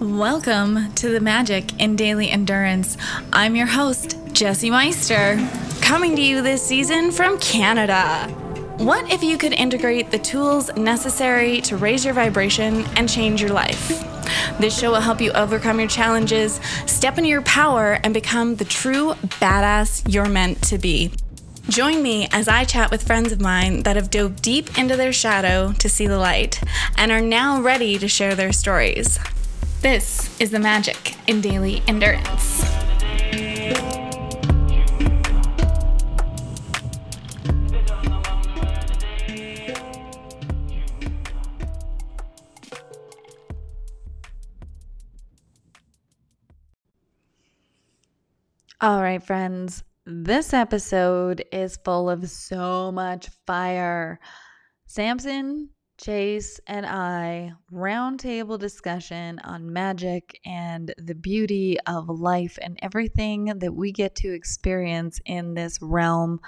Welcome to the Magic in Daily Endurance. I'm your host, Jesse Meister, coming to you this season from Canada. What if you could integrate the tools necessary to raise your vibration and change your life? This show will help you overcome your challenges, step into your power, and become the true badass you're meant to be. Join me as I chat with friends of mine that have dove deep into their shadow to see the light and are now ready to share their stories. This is the magic in daily endurance. All right, friends, this episode is full of so much fire. Samson Chase and I roundtable discussion on magic and the beauty of life and everything that we get to experience in this realm.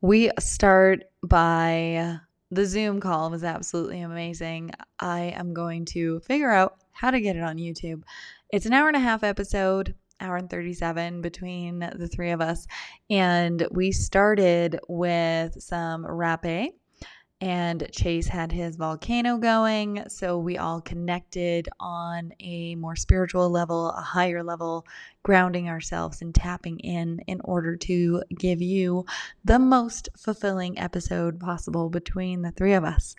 We start by the Zoom call was absolutely amazing. I am going to figure out how to get it on YouTube. It's an hour and a half episode, hour and 37 between the three of us. And we started with some rapé and Chase had his volcano going. So we all connected on a more spiritual level, a higher level, grounding ourselves and tapping in in order to give you the most fulfilling episode possible between the three of us.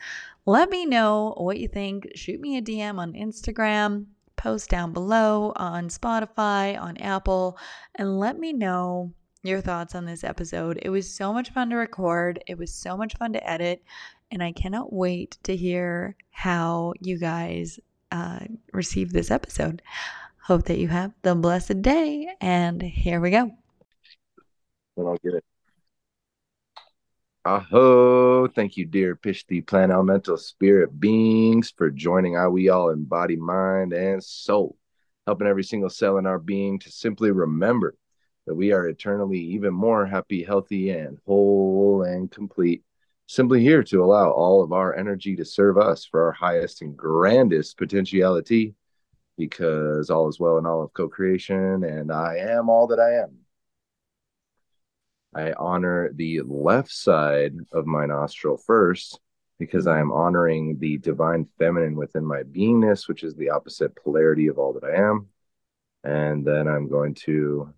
Let me know what you think. Shoot me a DM on Instagram, post down below on Spotify, on Apple, and let me know your thoughts on this episode. It was so much fun to record, it was so much fun to edit, and I cannot wait to hear how you guys uh, receive this episode. Hope that you have the blessed day, and here we go. I'll get it. Aho, thank you, dear Pishti plant elemental spirit beings, for joining our we all in body, mind, and soul, helping every single cell in our being to simply remember that we are eternally even more happy, healthy, and whole and complete. Simply here to allow all of our energy to serve us for our highest and grandest potentiality, because all is well in all of co creation, and I am all that I am. I honor the left side of my nostril first because I am honoring the divine feminine within my beingness, which is the opposite polarity of all that I am. And then I'm going to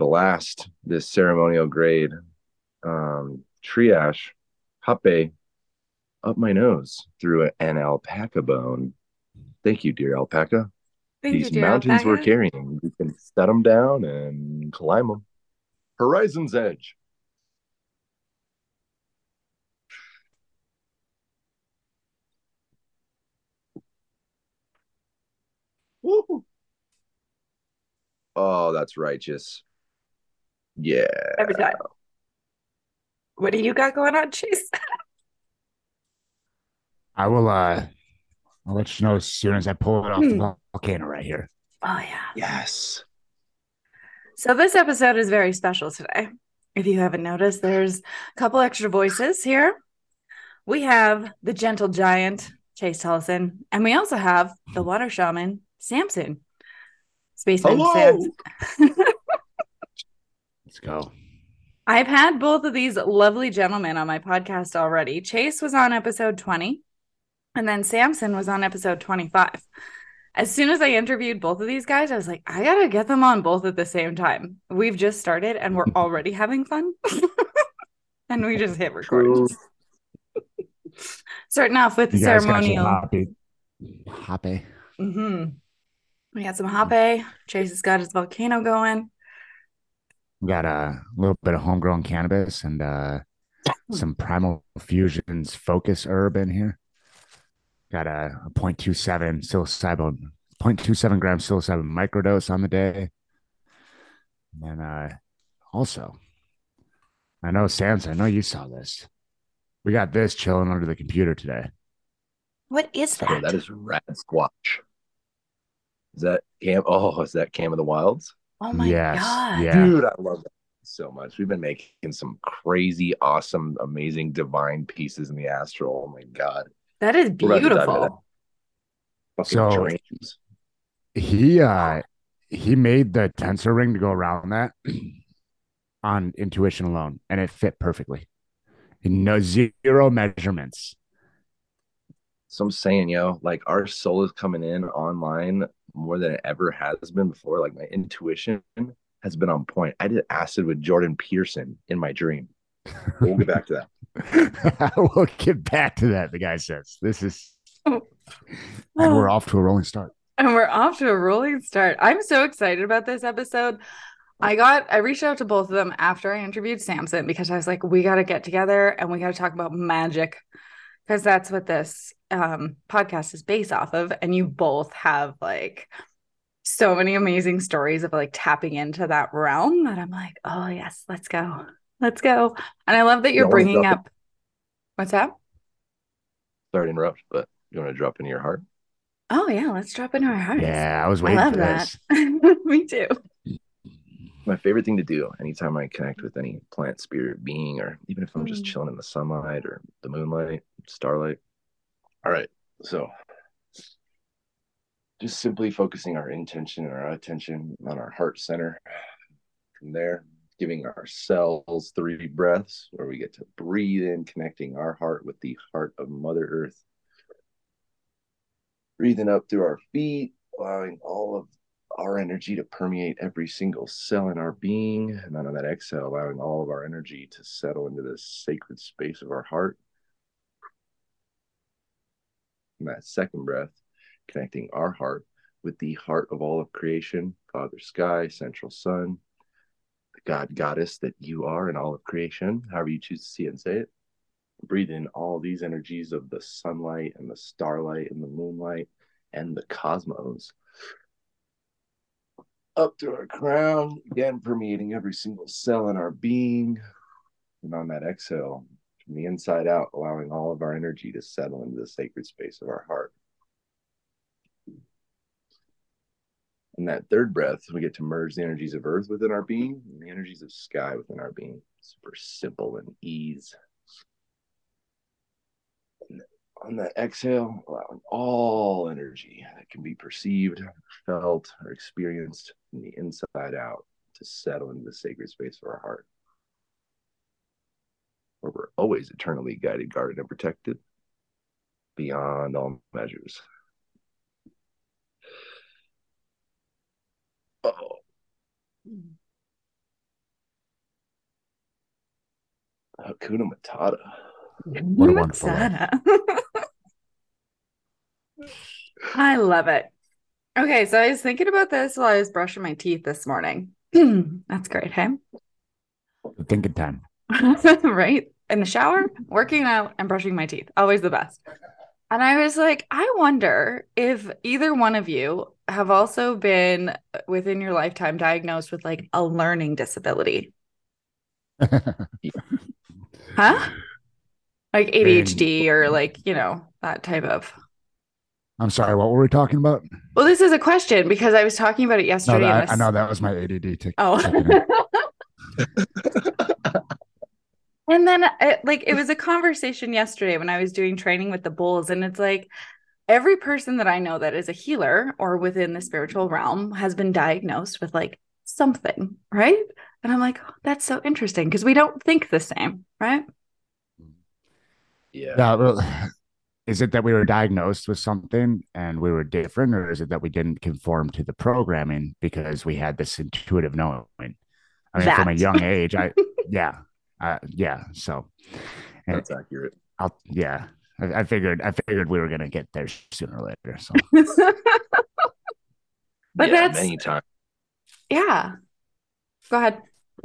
blast this ceremonial grade um, triage hape up my nose through an alpaca bone. Thank you, dear alpaca. Thank These you, dear mountains alpaca. we're carrying, we can set them down and climb them. Horizon's edge. Woo. Oh, that's righteous. Yeah. every time. What do you got going on, Chase? I will uh I'll let you know as soon as I pull it off Hmm. the volcano right here. Oh yeah. Yes. So this episode is very special today. If you haven't noticed, there's a couple extra voices here. We have the gentle giant, Chase Tolleson, and we also have the water shaman, Samson. Spaceman Hello. Samson. Let's go. I've had both of these lovely gentlemen on my podcast already. Chase was on episode 20, and then Samson was on episode 25. As soon as I interviewed both of these guys, I was like, I gotta get them on both at the same time. We've just started and we're already having fun. and we just hit record. Starting off with the You ceremonial. got some happy happy. hmm We got some hape. Chase has got his volcano going. We got a little bit of homegrown cannabis and uh some primal fusions focus herb in here. Got a, a 0.27 psilocybin 0.27 gram psilocybin microdose on the day. And uh also I know Sans, I know you saw this. We got this chilling under the computer today. What is that? Oh, that is rad squatch. Is that Cam? Oh, is that Cam of the Wilds? Oh my Yes, god. yeah. Dude, I love that so much. We've been making some crazy, awesome, amazing, divine pieces in the astral. Oh my god. That is We're about to dive into that. beautiful. So- dreams. he uh he made the tensor ring to go around that on intuition alone, and it fit perfectly. No zero measurements. So I'm saying, yo, like our soul is coming in online more than it ever has been before. Like my intuition has been on point. I did acid with Jordan Peterson in my dream. We'll get back to that. we'll get back to that. The guy says, "This is," oh. and we're oh. off to a rolling start. And we're off to a rolling start. I'm so excited about this episode. I got I reached out to both of them after I interviewed Samson because I was like, we got to get together and we got to talk about magic because that's what this um, podcast is based off of. And you both have like so many amazing stories of like tapping into that realm that I'm like, oh yes, let's go, let's go. And I love that you're Yeah, bringing drop up. What's that? Sorry to interrupt, but you want to drop into your heart? Oh yeah, let's drop into our hearts. Yeah, I was I waiting love for that. this. Me too. My favorite thing to do anytime I connect with any plant spirit being, or even if I'm just Mm. chilling in the sunlight or the moonlight, starlight. All right. So just simply focusing our intention and our attention on our heart center. From there, giving ourselves three breaths where we get to breathe in, connecting our heart with the heart of Mother Earth. Breathing up through our feet, allowing all of our energy to permeate every single cell in our being. And then on that exhale, allowing all of our energy to settle into this sacred space of our heart. That second breath, connecting our heart with the heart of all of creation, Father Sky, Central Sun, the God Goddess that you are in all of creation, however you choose to see and say it. Breathe in all these energies of the sunlight and the starlight and the moonlight and the cosmos up to our crown, again permeating every single cell in our being. And on that exhale, from the inside out, allowing all of our energy to settle into the sacred space of our heart. And that third breath, we get to merge the energies of earth within our being and the energies of sky within our being. Super simple and ease. And on that exhale, allowing all energy that can be perceived, felt, or experienced from the inside out to settle into the sacred space of our heart, where we're always eternally guided, guarded, and protected beyond all measures. Oh, Hakuna Matata. What a wonderful. Matata. I love it. Okay, so I was thinking about this while I was brushing my teeth this morning. That's great, hey? Thinking time. right? In the shower, working out, and brushing my teeth. Always the best. And I was like, I wonder if either one of you have also been within your lifetime diagnosed with like a learning disability. Huh? Like ADHD or like, you know, that type of. I'm sorry, what were we talking about? Well, this is a question because I was talking about it yesterday. in that, this- I know that was my ADD. Tick, Oh. checking in. And then, it, like, it was a conversation yesterday when I was doing training with the bulls, and it's like every person that I know that is a healer or within the spiritual realm has been diagnosed with like something, right? And I'm like, oh, that's so interesting because we don't think the same, right? Yeah. Yeah, is it that we were diagnosed with something and we were different, or is it that we didn't conform to the programming because we had this intuitive knowing? I mean, from a young age, I yeah, uh, yeah. So, and That's accurate. I'll yeah, I, I figured I figured we were gonna get there sooner or later. So But yeah, that's- many times. yeah. Go ahead.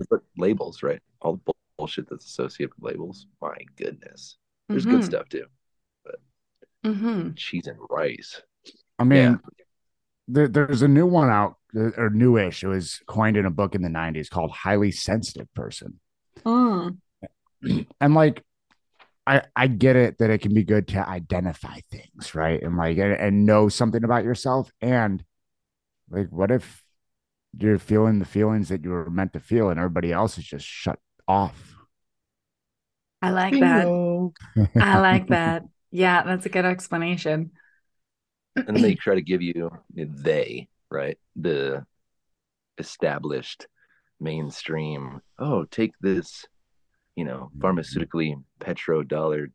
But labels, right? All the bullshit that's associated with labels. My goodness. There's Mhm. good stuff too. hmm Cheese and rice. I mean, Yeah. there, there's a new one out uh, or newish. It was coined in a book in the '90s called "Highly Sensitive Person." Mm. and like I I get it that it can be good to identify things, right? And like and, and know something about yourself. And like what if you're feeling the feelings that you were meant to feel and everybody else is just shut off? I like that. I like that. Yeah, that's a good explanation. And then they try to give you they right? The established mainstream, oh, take this, you know, Mm-hmm. pharmaceutically petrodollar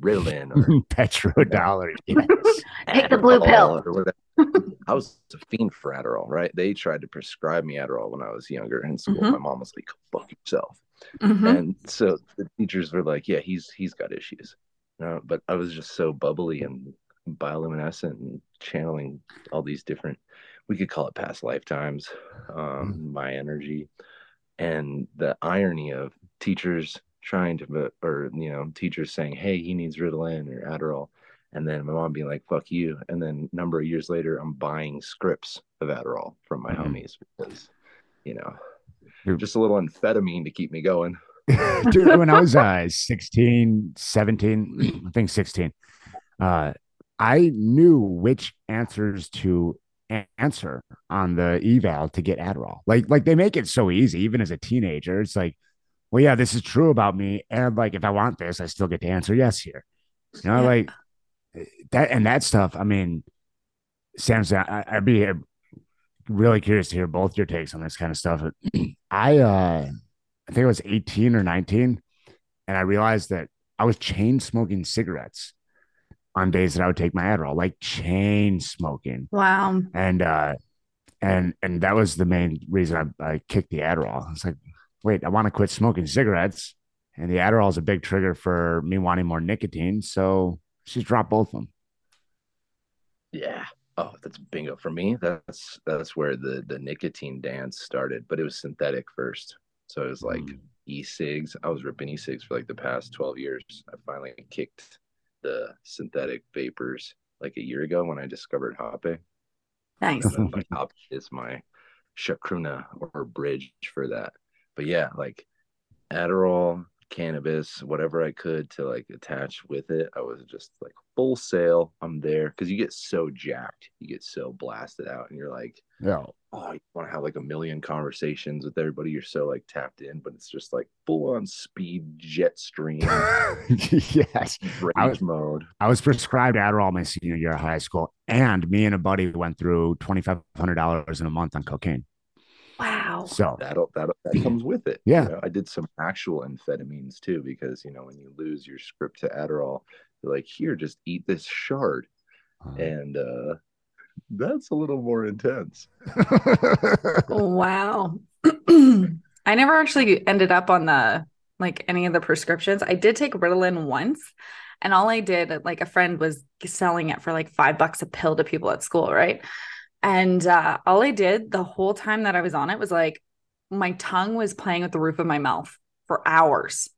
Ritalin or Petrodollar. Yes. Take the blue pill. Adderall. I was a fiend for Adderall, right? They tried to prescribe me Adderall when I was younger in school. Mhm. My mom was like, "Go "Fuck yourself," Mhm. and so the teachers were like, "Yeah, he's he's got issues." No, but I was just so bubbly and bioluminescent and channeling all these different. We could call it past lifetimes. Um, My energy and the irony of teachers trying to, or you know, teachers saying, "Hey, he needs Ritalin or Adderall." And then my mom being like, fuck you. And then a number of years later, I'm buying scripts of Adderall from my Mhm. homies because, you know, You're- just a little amphetamine to keep me going. Dude, when I was uh 16, 17, I think 16, uh, I knew which answers to answer on the eval to get Adderall. Like, like they make it so easy, even as a teenager. It's like, well, yeah, this is true about me. And like, if I want this, I still get to answer yes here. You know, Yeah. like that and that stuff. I mean, Samson, I, I'd be uh, really curious to hear both your takes on this kind of stuff. I, uh, I think I was 18 or 19, and I realized that I was chain smoking cigarettes on days that I would take my Adderall, like chain smoking. Wow. And uh and and that was the main reason I, I kicked the Adderall. It's like, wait, I want to quit smoking cigarettes. And the Adderall is a big trigger for me wanting more nicotine. So she's dropped both of them. Yeah. Oh, that's bingo for me. That's that's where the the nicotine dance started, but it was synthetic first. So it was like Mm. e-cigs. I was ripping e-cigs for like the past 12 years. I finally kicked the synthetic vapors like a year ago when I discovered hape. Nice. My hape is my chacruna or bridge for that. But yeah, like Adderall, cannabis, whatever I could to like attach with it. I was just like full sail. I'm there because you get so jacked, you get so blasted out, and you're like, Yeah. oh, you want to have like a million conversations with everybody. You're so like tapped in, but it's just like full on speed, jet stream, yes. rage I was- mode. I was prescribed Adderall my senior year of high school, and me and a buddy went through twenty five hundred dollars in a month on cocaine. Wow. So That'll that that comes with it. Yeah. You know, I did some actual amphetamines too because you know when you lose your script to Adderall, they're like, here, just eat this shard, uh, and uh that's a little more intense. Wow. I never actually ended up on the like any of the prescriptions. I did take Ritalin once, and all I did, like a friend was selling it for like five bucks a pill to people at school, right? And uh, all I did the whole time that I was on it was like my tongue was playing with the roof of my mouth for hours.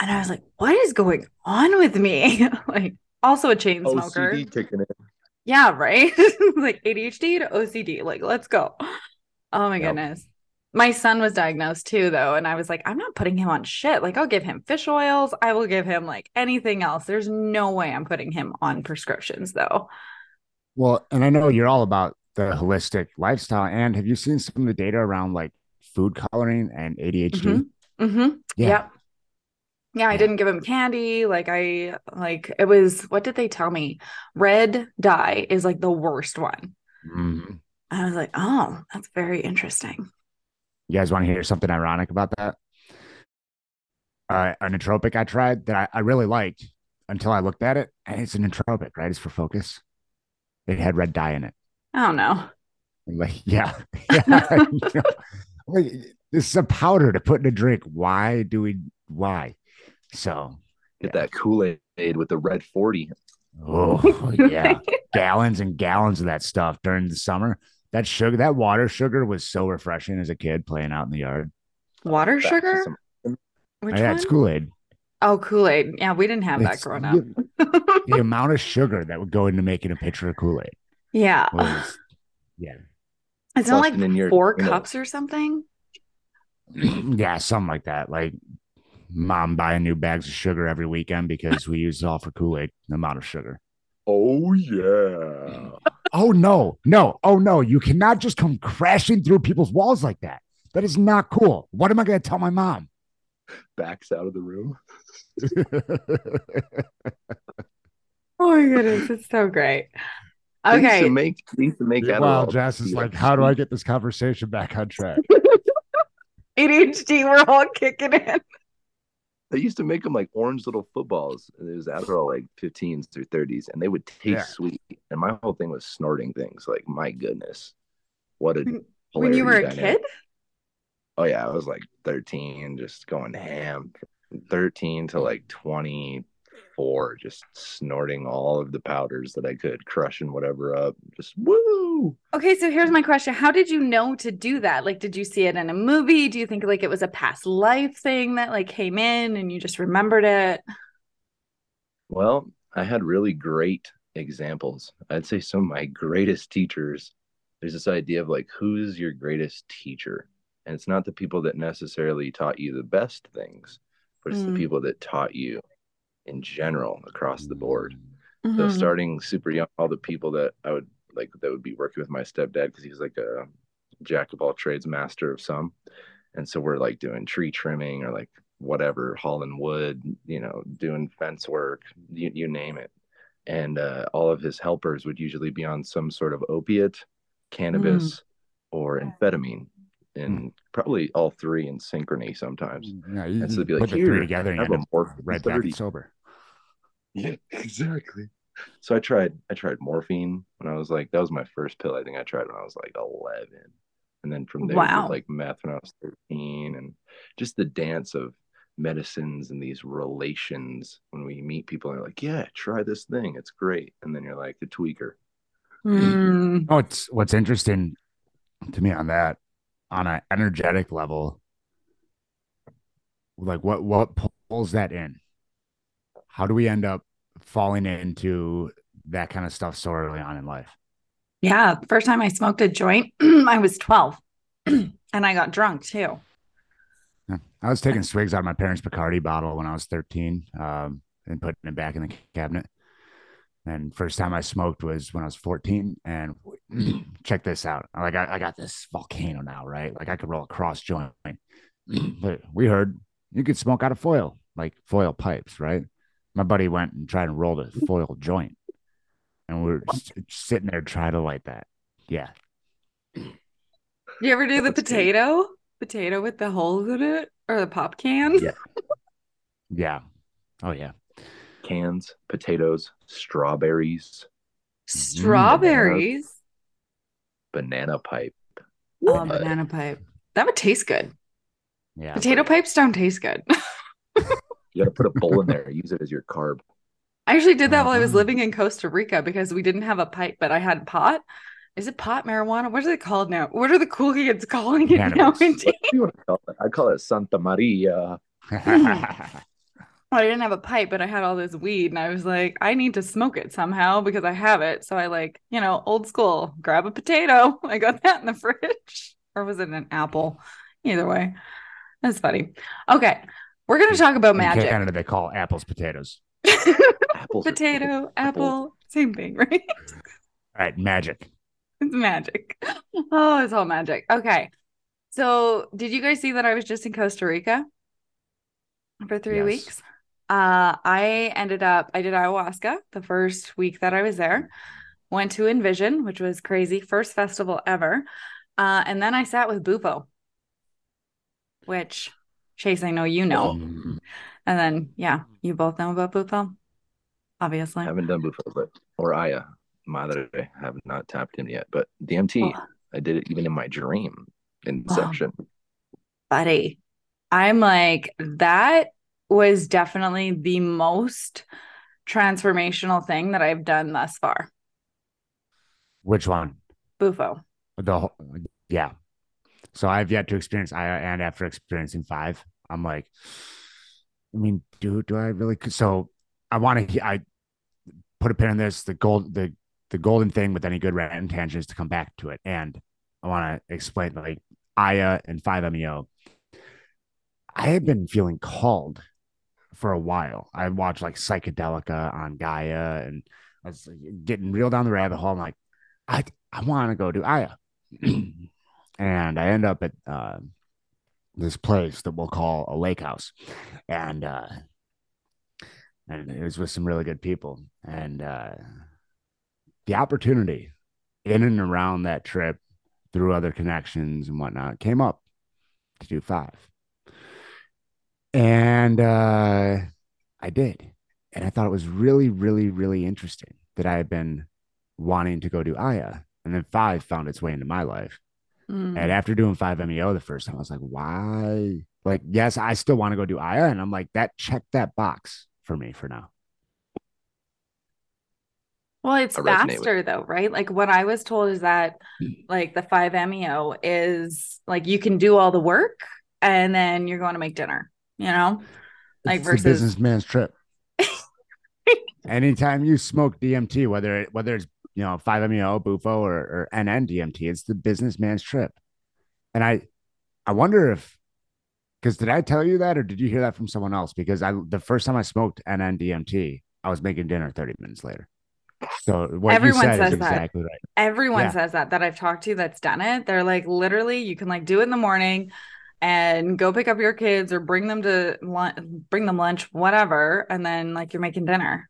And I was like, what is going on with me? like, also a chain smoker. OCD kicking in. Yeah, right. like ADHD to OCD. Like, let's go. Oh my Yep. goodness. My son was diagnosed too, though. And I was like, I'm not putting him on shit. Like, I'll give him fish oils. I will give him like anything else. There's no way I'm putting him on prescriptions, though. well, and I know you're all about the holistic lifestyle. And have you seen some of the data around like food coloring and ADHD? Mm-hmm. Yeah. Yep. Yeah, I didn't give him candy. Like, I, like, it was, what did they tell me? Red dye is like the worst one. Mhm. I was like, oh, that's very interesting. You guys want to hear something ironic about that? Uh, a nootropic I tried that I, I really liked until I looked at it, and it's a nootropic, right? It's for focus. It had red dye in it. I don't know. I'm like, yeah, yeah. you know, like, this is a powder to put in a drink. Why do we? Why? So, Get that Kool Aid with the red 40. oh yeah, gallons and gallons of that stuff during the summer. That sugar, that water sugar, was so refreshing as a kid playing out in the yard. Water Back sugar? some- Which oh, I had one? Kool Aid. Oh, Kool Aid. Yeah, we didn't have that growing up. the amount of sugar that would go into making a pitcher of Kool Aid yeah. was, yeah, It's not like in your- four you know. cups or something. yeah, something like that. Like mom buying new bags of sugar every weekend because we use it all for Kool Aid. The amount of sugar. Oh, yeah. Oh no, no, oh no! You cannot just come crashing through people's walls like that. That is not cool. What am I going to tell my mom? Backs out of the room. Oh my goodness, it's so great. They used Okay. to make they used to make Meanwhile, Adderall Jess is like, how do I get this conversation back on track? ADHD, we're all kicking in. They used to make them like orange little footballs, and it was Adderall like 15s through 30s, and they would taste Yeah. sweet. And my whole thing was snorting things. Like, my goodness, what a When you were a dynamic. kid? Oh yeah, I was like 13, just going ham. 13 to like 24, just snorting all of the powders that I could, crushing whatever up. Just woo. Okay, so here's my question. How did you know to do that? Like, did you see it in a movie? Do you think like it was a past life thing that like came in and you just remembered it? Well, I had really great examples. I'd say some of my greatest teachers. There's this idea of like, who's your greatest teacher? And it's not the people that necessarily taught you the best things, but it's Mm. the people that taught you in general across the board. So Mhm. starting super young, all the people that I would like that would be working with my stepdad because he's like a jack of all trades, master of some. And so we're like doing tree trimming or like whatever, hauling wood, you know, doing fence work, you, you name it. And uh, all of his helpers would usually be on some sort of opiate, cannabis, or amphetamine, and probably all three in synchrony sometimes. Yeah, you, And so you they'd be like, put the three together and you have end a up morphine right back 30." sober. Yeah, exactly. So I tried I tried morphine when I was like that was my first pill I think I tried when I was like 11. And then from there Wow. like meth when I was 13 and just the dance of medicines and these relations when we meet people and they're like, "Yeah, try this thing. It's great." And then you're like the tweaker. Mm. Oh, it's what's interesting to me on that, on an energetic level, like what what pulls that in? How do we end up falling into that kind of stuff so early on in life? Yeah, first time I smoked a joint, I was 12 and I got drunk too. I was taking swigs out of my parents' Bacardi bottle when I was 13 um, and putting it back in the cabinet. And first time I smoked was when I was 14. And check this out. Like I, I got this volcano now, right? Like I could roll a cross joint. but we heard you could smoke out of foil, like foil pipes, right? My buddy went and tried and rolled a foil joint. And we are just sitting there trying to light that. Yeah. You ever do the potato? Potato with the holes in it or the pop can? Yeah. Yeah. Oh, yeah. Cans, potatoes, strawberries, Strawberries. banana pipe. Oh, What? banana pipe. That would taste good. Yeah. Potato pipes don't taste good. You got to put a bowl in there. Use it as your carb. I actually did that while I was Uh-huh. living in Costa Rica because we didn't have a pipe, but I had pot. Is it pot marijuana? What is it called now? What are the cool kids calling it Cannabis. nowadays? You want to call it? I call it Santa Maria. Well, I didn't have a pipe, but I had all this weed, and I was like, I need to smoke it somehow because I have it. So I like, you know, old school, grab a potato. I got that in the fridge, or was it an apple? Either way, that's funny. Okay, we're gonna talk about In magic. Canada, they call apples potatoes. Apples Potato, apple, same thing, right? All right, magic. It's magic. Oh, it's all magic. Okay. So, did you guys see that I was just in Costa Rica for three Yes. weeks? Uh, I ended up, I did ayahuasca the first week that I was there, went to Envision, which was crazy, first festival ever. Uh, and then I sat with Bufo, which Chase, I know you know. And then, yeah, you both know about Bufo, obviously. I haven't done before, but or Aya Madre. I have not tapped him yet. But DMT, Oh. I did it even in my dream. Oh. Inception. buddy. I'm like, that was definitely the most transformational thing that I've done thus far. Which one? Bufo. The whole, yeah. So I've yet to experience I and after experiencing five, I'm like, I mean, do do I really? So I want to. I put a pin in this. The gold, the the golden thing with any good rant intention is to come back to it, and I want to explain like Aya and five meo. I had been feeling called for a while. I watched like psychedelica on Gaia, and I was getting real down the rabbit hole. I'm like, I I want to go do Aya. and I end up at uh, this place that we'll call a lake house, and uh, and it was with some really good people, and uh, the opportunity in and around that trip through other connections and whatnot came up to do five. And uh, I did. And I thought it was really, really, really interesting that I had been wanting to go do Aya. And then five found its way into my life. Mm. And after doing five MEO the first time, I was like, why? Like, yes, I still want to go do Aya. And I'm like, that checked that box for me for now. Well, it's I with- faster though, right? Like what I was told is that like the 5 MEO is like you can do all the work and then you're going to make dinner, you know? Like It's the versus businessman's trip. Anytime you smoke DMT, whether it, whether it's you know 5-MeO, Bufo, or, or NN DMT, it's the businessman's trip. And I I wonder if because did I tell you that or did you hear that from someone else? Because I the first time I smoked NN DMT, I was making dinner 30 minutes later. So what Everyone you said says is that. exactly right. everyone Yeah. says that that I've talked to that's done it. They're like literally you can like do it in the morning and go pick up your kids or bring them to lunch, bring them lunch, whatever, and then like you're making dinner.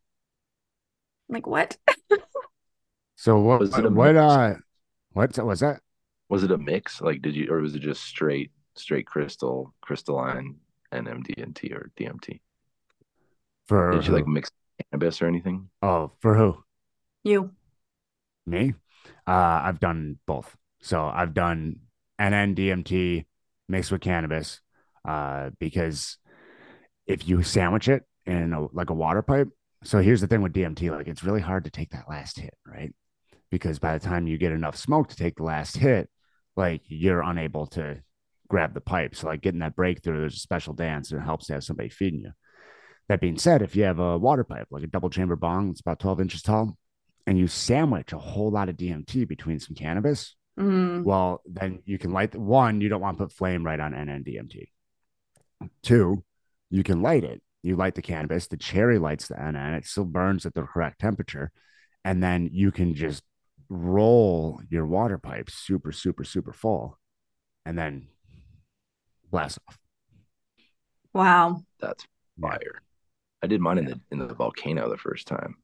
I'm like what? So what Was it a what mix? uh what was that? Was it a mix? Like, did you, or was it just straight, straight crystal, crystalline, NMDNT or DMT? For Did you like mix cannabis or anything? oh for who? You. Me? Uh, I've done both. So I've done NN DMT mixed with cannabis uh, because if you sandwich it in a, like a water pipe. So here's the thing with DMT, like it's really hard to take that last hit, right? Because by the time you get enough smoke to take the last hit, like you're unable to grab the pipe. So like getting that breakthrough, there's a special dance and it helps to have somebody feeding you. That being said, if you have a water pipe, like a double chamber bong, it's about 12 inches tall, and you sandwich a whole lot of DMT between some cannabis, Mm. well, then you can light the one, you don't want to put flame right on NN-DMT. Two, you can light it. You light the cannabis, the cherry lights the NN, it still burns at the correct temperature. And then you can just roll your water pipe super, super, super full and then blast off. Wow. That's Yeah. fire. I did mine in the in the volcano the first time.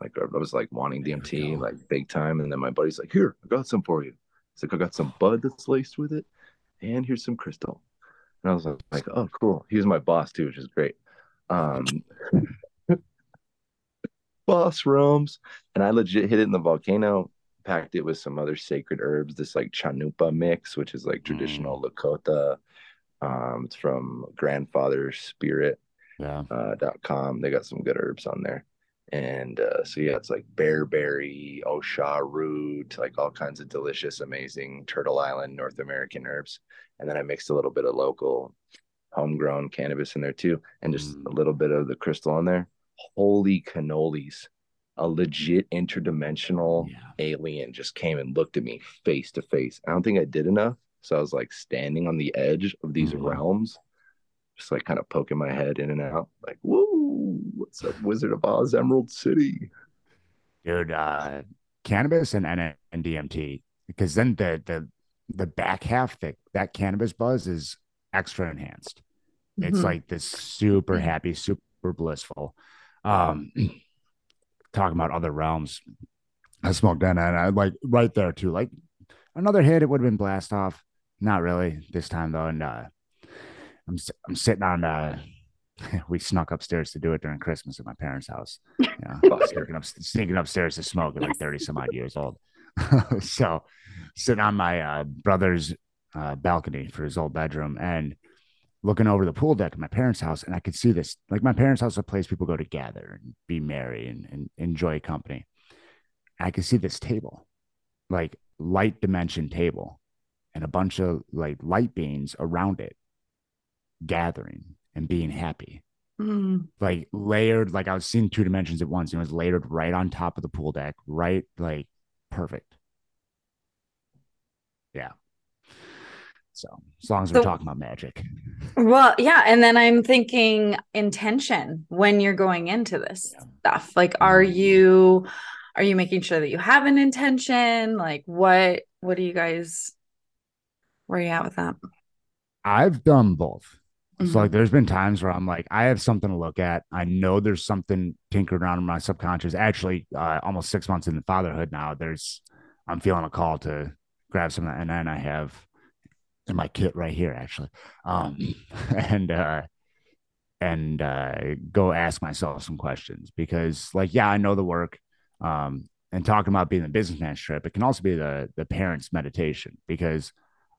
Like I was like wanting DMT like big time, and then my buddy's like, "Here, I got some for you." It's like I got some bud that's laced with it, and here's some crystal. And I was like, like, "Oh, cool." He was my boss too, which is great. Um, boss rooms, and I legit hit it in the volcano. Packed it with some other sacred herbs. This like chanupa mix, which is like traditional Lakota. Um, it's from Grandfather's Spirit Yeah. uh, dot com. They got some good herbs on there. And uh, so yeah, it's like bearberry, osha root, like all kinds of delicious, amazing Turtle Island North American herbs. And then I mixed a little bit of local homegrown cannabis in there too, and just Mm. a little bit of the crystal on there. Holy cannolis. A legit interdimensional Yeah. alien just came and looked at me face to face. I don't think I did enough. So I was like standing on the edge of these Mhm. realms, just like kind of poking my head in and out, like, whoa, what's up, Wizard of Oz, Emerald City? dude uh cannabis and NN and DMT because then the the the back half that that cannabis buzz is extra enhanced it's Mhm. like this super happy super blissful um talking about other realms I smoked NN and I like right there too like another hit it would have been blast off not really this time though and uh I'm I'm sitting on uh we snuck upstairs to do it during Christmas at my parents' house. Yeah, sneaking, up, sneaking upstairs to smoke at like 30 some odd years old. so sitting on my uh, brother's uh, balcony for his old bedroom and looking over the pool deck at my parents' house. And I could see this like my parents' house is a place people go to gather and be merry and, and enjoy company. I could see this table, like light dimension table, and a bunch of like light beings around it gathering and being happy Mm. like layered like i was seeing two dimensions at once and it was layered right on top of the pool deck right like perfect yeah so as long as we're So- talking about magic Well, yeah. And then I'm thinking intention when you're going into this Yeah. stuff. Like, are you are you making sure that you have an intention? Like what what do you guys where are you at with that? i've done both So like there's been times where I'm like, I have something to look at. I know there's something tinkering around in my subconscious. Actually, uh, almost six months into fatherhood now, there's I'm feeling a call to grab some of that. And then I have in my kit right here, actually. Um and uh and uh go ask myself some questions because like, yeah, I know the work. Um and talking about being the businessman trip, it can also be the the parents' meditation because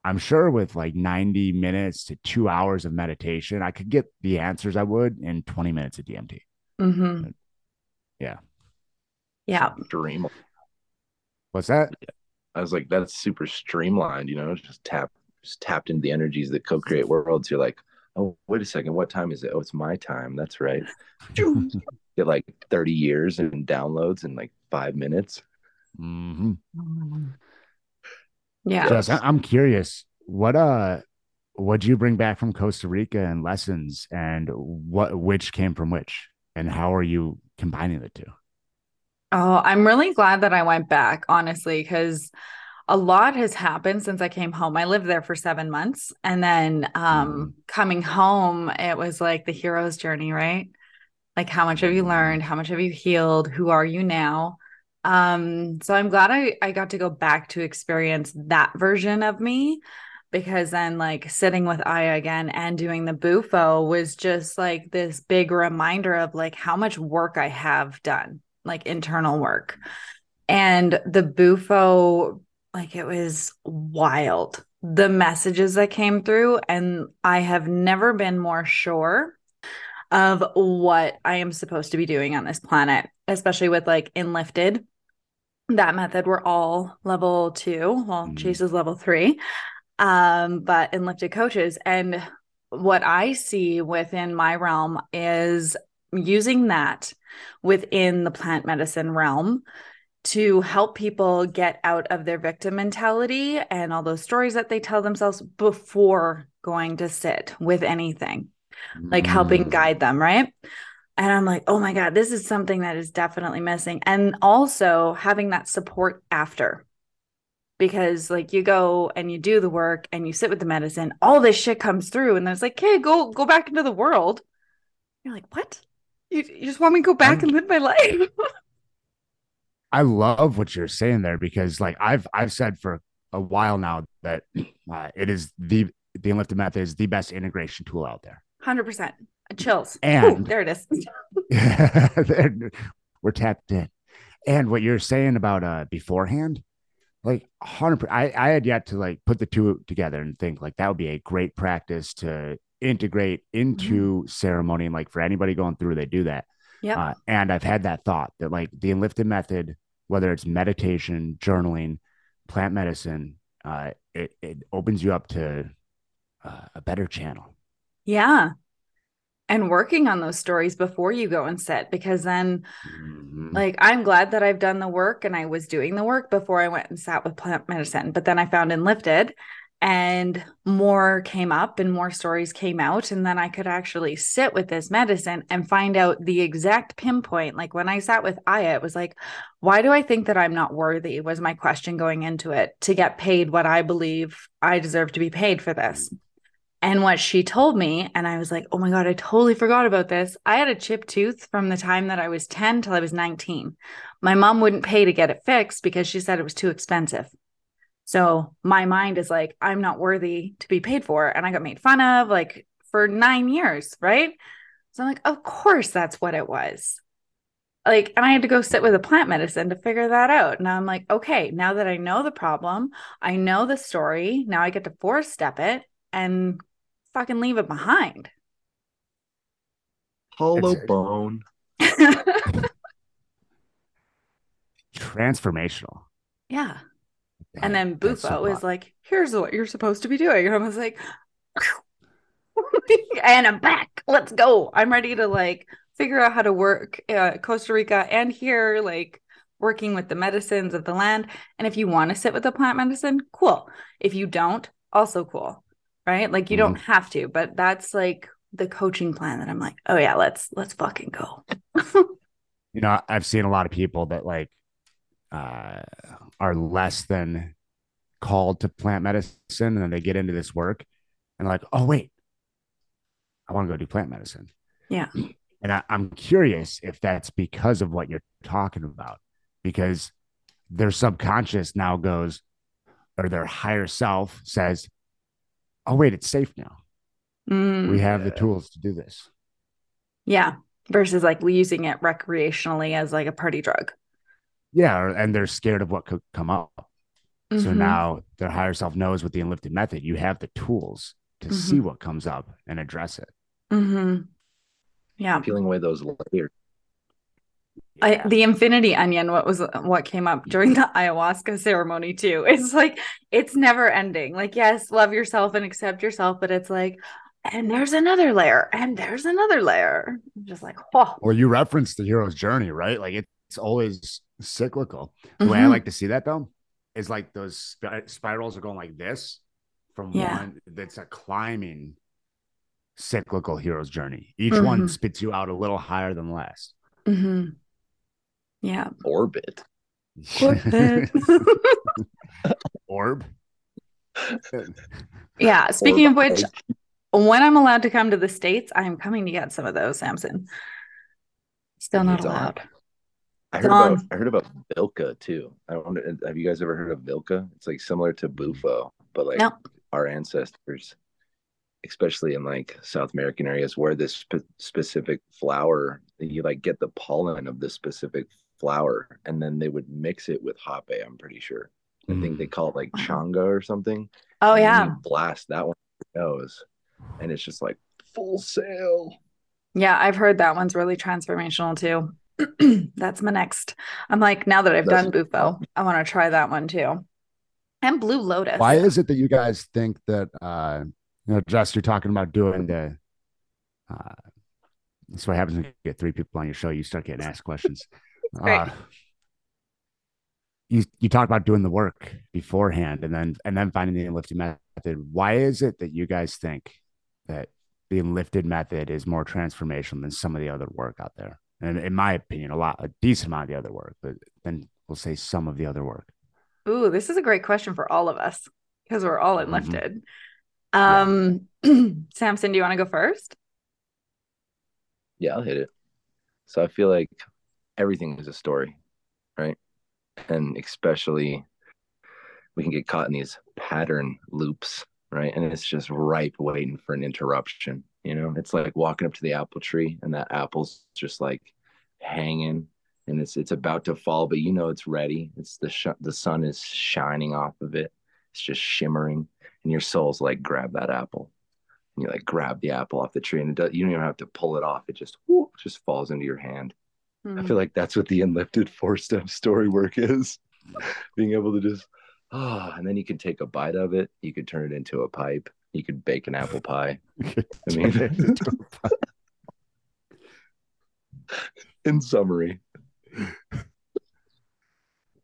I'm sure with like 90 minutes to two hours of meditation, I could get the answers I would in 20 minutes of DMT. Mm-hmm. Yeah. Yeah. Dream. What's that? I was like, that's super streamlined, you know, just tap, just tapped into the energies that co-create worlds. You're like, oh, wait a second, what time is it? Oh, it's my time. That's right. Get like 30 years and downloads in like five minutes. Mm-hmm. Yeah. Jess, I- I'm curious, what uh what'd you bring back from Costa Rica and lessons and what which came from which and how are you combining the two? Oh, I'm really glad that I went back, honestly, because a lot has happened since I came home. I lived there for seven months. And then um, coming home, it was like the hero's journey, right? Like, how much have you learned? How much have you healed? Who are you now? Um, so I'm glad I, I got to go back to experience that version of me because then, like, sitting with Aya again and doing the Bufo was just like this big reminder of like how much work I have done like internal work. And the Bufo, like it was wild. The messages that came through, and I have never been more sure of what I am supposed to be doing on this planet, especially with like Enlifted That method, we're all level two. Well, Mhm. Chase is level three, um, but Enlifted coaches. And what I see within my realm is using that within the plant medicine realm to help people get out of their victim mentality and all those stories that they tell themselves before going to sit with anything, like helping Mm. guide them, right? And I'm like, oh my God, this is something that is definitely missing. And also having that support after. Because like you go and you do the work and you sit with the medicine, all this shit comes through, and then it's like, okay, go go back into the world. You're like, what? You, you just want me to go back I'm- and live my life? I love what you're saying there because like I've I've said for a while now that uh, it is the the Enlifted method is the best integration tool out there. Hundred percent chills. And- Ooh, there it is. There- We're tapped in. And what you're saying about uh beforehand, like 100 I I had yet to like put the two together and think like that would be a great practice to integrate into ceremony and like for anybody going through they do that. Yeah. Uh, and I've had that thought that like the enlifted method, whether it's meditation, journaling, plant medicine, uh, it, it opens you up to uh, a better channel. yeah. And working on those stories before you go and sit, because then Mhm. like I'm glad that I've done the work and I was doing the work before I went and sat with plant medicine. But then I found Enlifted and more came up and more stories came out. And then I could actually sit with this medicine and find out the exact pinpoint. Like when I sat with Aya, it was like, why do I think that I'm not worthy? Was my question going into it to get paid what I believe I deserve to be paid for this. And what she told me, and I was like, oh my God, I totally forgot about this. I had a chipped tooth from the time that I was 10 till I was 19. My mom wouldn't pay to get it fixed because she said it was too expensive. So my mind is like, I'm not worthy to be paid for. And I got made fun of like for nine years, right? So I'm like, of course that's what it was. Like, and I had to go sit with a plant medicine to figure that out. And I'm like, okay, now that I know the problem, I know the story. Now I get to four step it and fucking leave it behind. Hollow bone. Transformational. yeah. And then Bufo is like, here's what you're supposed to be doing. And I was like, and I'm back. Let's go. I'm ready to like figure out how to work uh, Costa Rica and here, like working with the medicines of the land. And if you want to sit with the plant medicine, cool. If you don't, also cool. Right. Like you don't have to, but that's like the coaching plan that I'm like, oh yeah, let's let's fucking go. you know, I've seen a lot of people that like uh, are less than called to plant medicine and then they get into this work and like, oh wait, I want to go do plant medicine. Yeah. And I, I'm curious if that's because of what you're talking about, because their subconscious now goes, or their higher self says, "Oh wait, it's safe now. Mm, We have the tools to do this." yeah. Versus like using it recreationally as like a party drug. Yeah, and they're scared of what could come up. So Mhm. now their higher self knows with the enlifted method, you have the tools to Mhm. see what comes up and address it. Mm-hmm. Yeah. Peeling away those layers. I, the infinity onion what was what came up during the ayahuasca ceremony too it's like it's never ending like yes love yourself and accept yourself but it's like and there's another layer and there's another layer I'm just like oh Well, you referenced the hero's journey, right? Like it's always cyclical. The way I Mhm. like to see that though is like those sp- spirals are going like this from Yeah. one that's a climbing cyclical hero's journey. Each one Mhm. spits you out a little higher than the last. Mhm. yeah Orbit. Orb. yeah speaking of which when i'm allowed to come to the states i'm coming to get some of those samson still not It's on. allowed I It's heard about on. I heard about Vilca too. I wonder have you guys ever heard of Vilca? It's like similar to Bufo, but like no our ancestors, especially in like South American areas where this spe- specific flower, you like get the pollen of this specific flower, and then they would mix it with hape. I'm pretty sure. I think they hmm. call it like Wow. changa or something. oh and yeah you blast that one with nose, and it's just like full sail. Yeah, I've heard that one's really transformational too. That's my next. I'm like, now that I've That's- done Bufo, I want to try that one too. And Blue Lotus. Why is it that you guys think that uh you know, Jess, you're talking about doing the uh that's what happens when you get three people on your show, you start getting asked questions. Great. Uh, you you talk about doing the work beforehand and then and then finding the enlifted method. Why is it that you guys think that the enlifted method is more transformational than some of the other work out there? And in my opinion, a lot, a decent amount of the other work, but then we'll say some of the other work. Ooh, this is a great question for all of us because we're all Mhm. enlifted. Um, Samson, do you want to go first? Yeah, I'll hit it. So I feel like everything is a story, right? And especially we can get caught in these pattern loops, right? And it's just ripe waiting for an interruption. You know, it's like walking up to the apple tree and that apple's just like hanging and it's it's about to fall, but you know it's ready. It's the sh- the sun is shining off of it. It's just shimmering, and your soul's like grab that apple. And you like grab the apple off the tree, and it does, you don't even have to pull it off. It just whoop, just falls into your hand. I feel like that's what the enlifted four step story work is. Being able to just ah, and then you can take a bite of it. You could turn it into a pipe. You could bake an apple pie. I mean, in summary,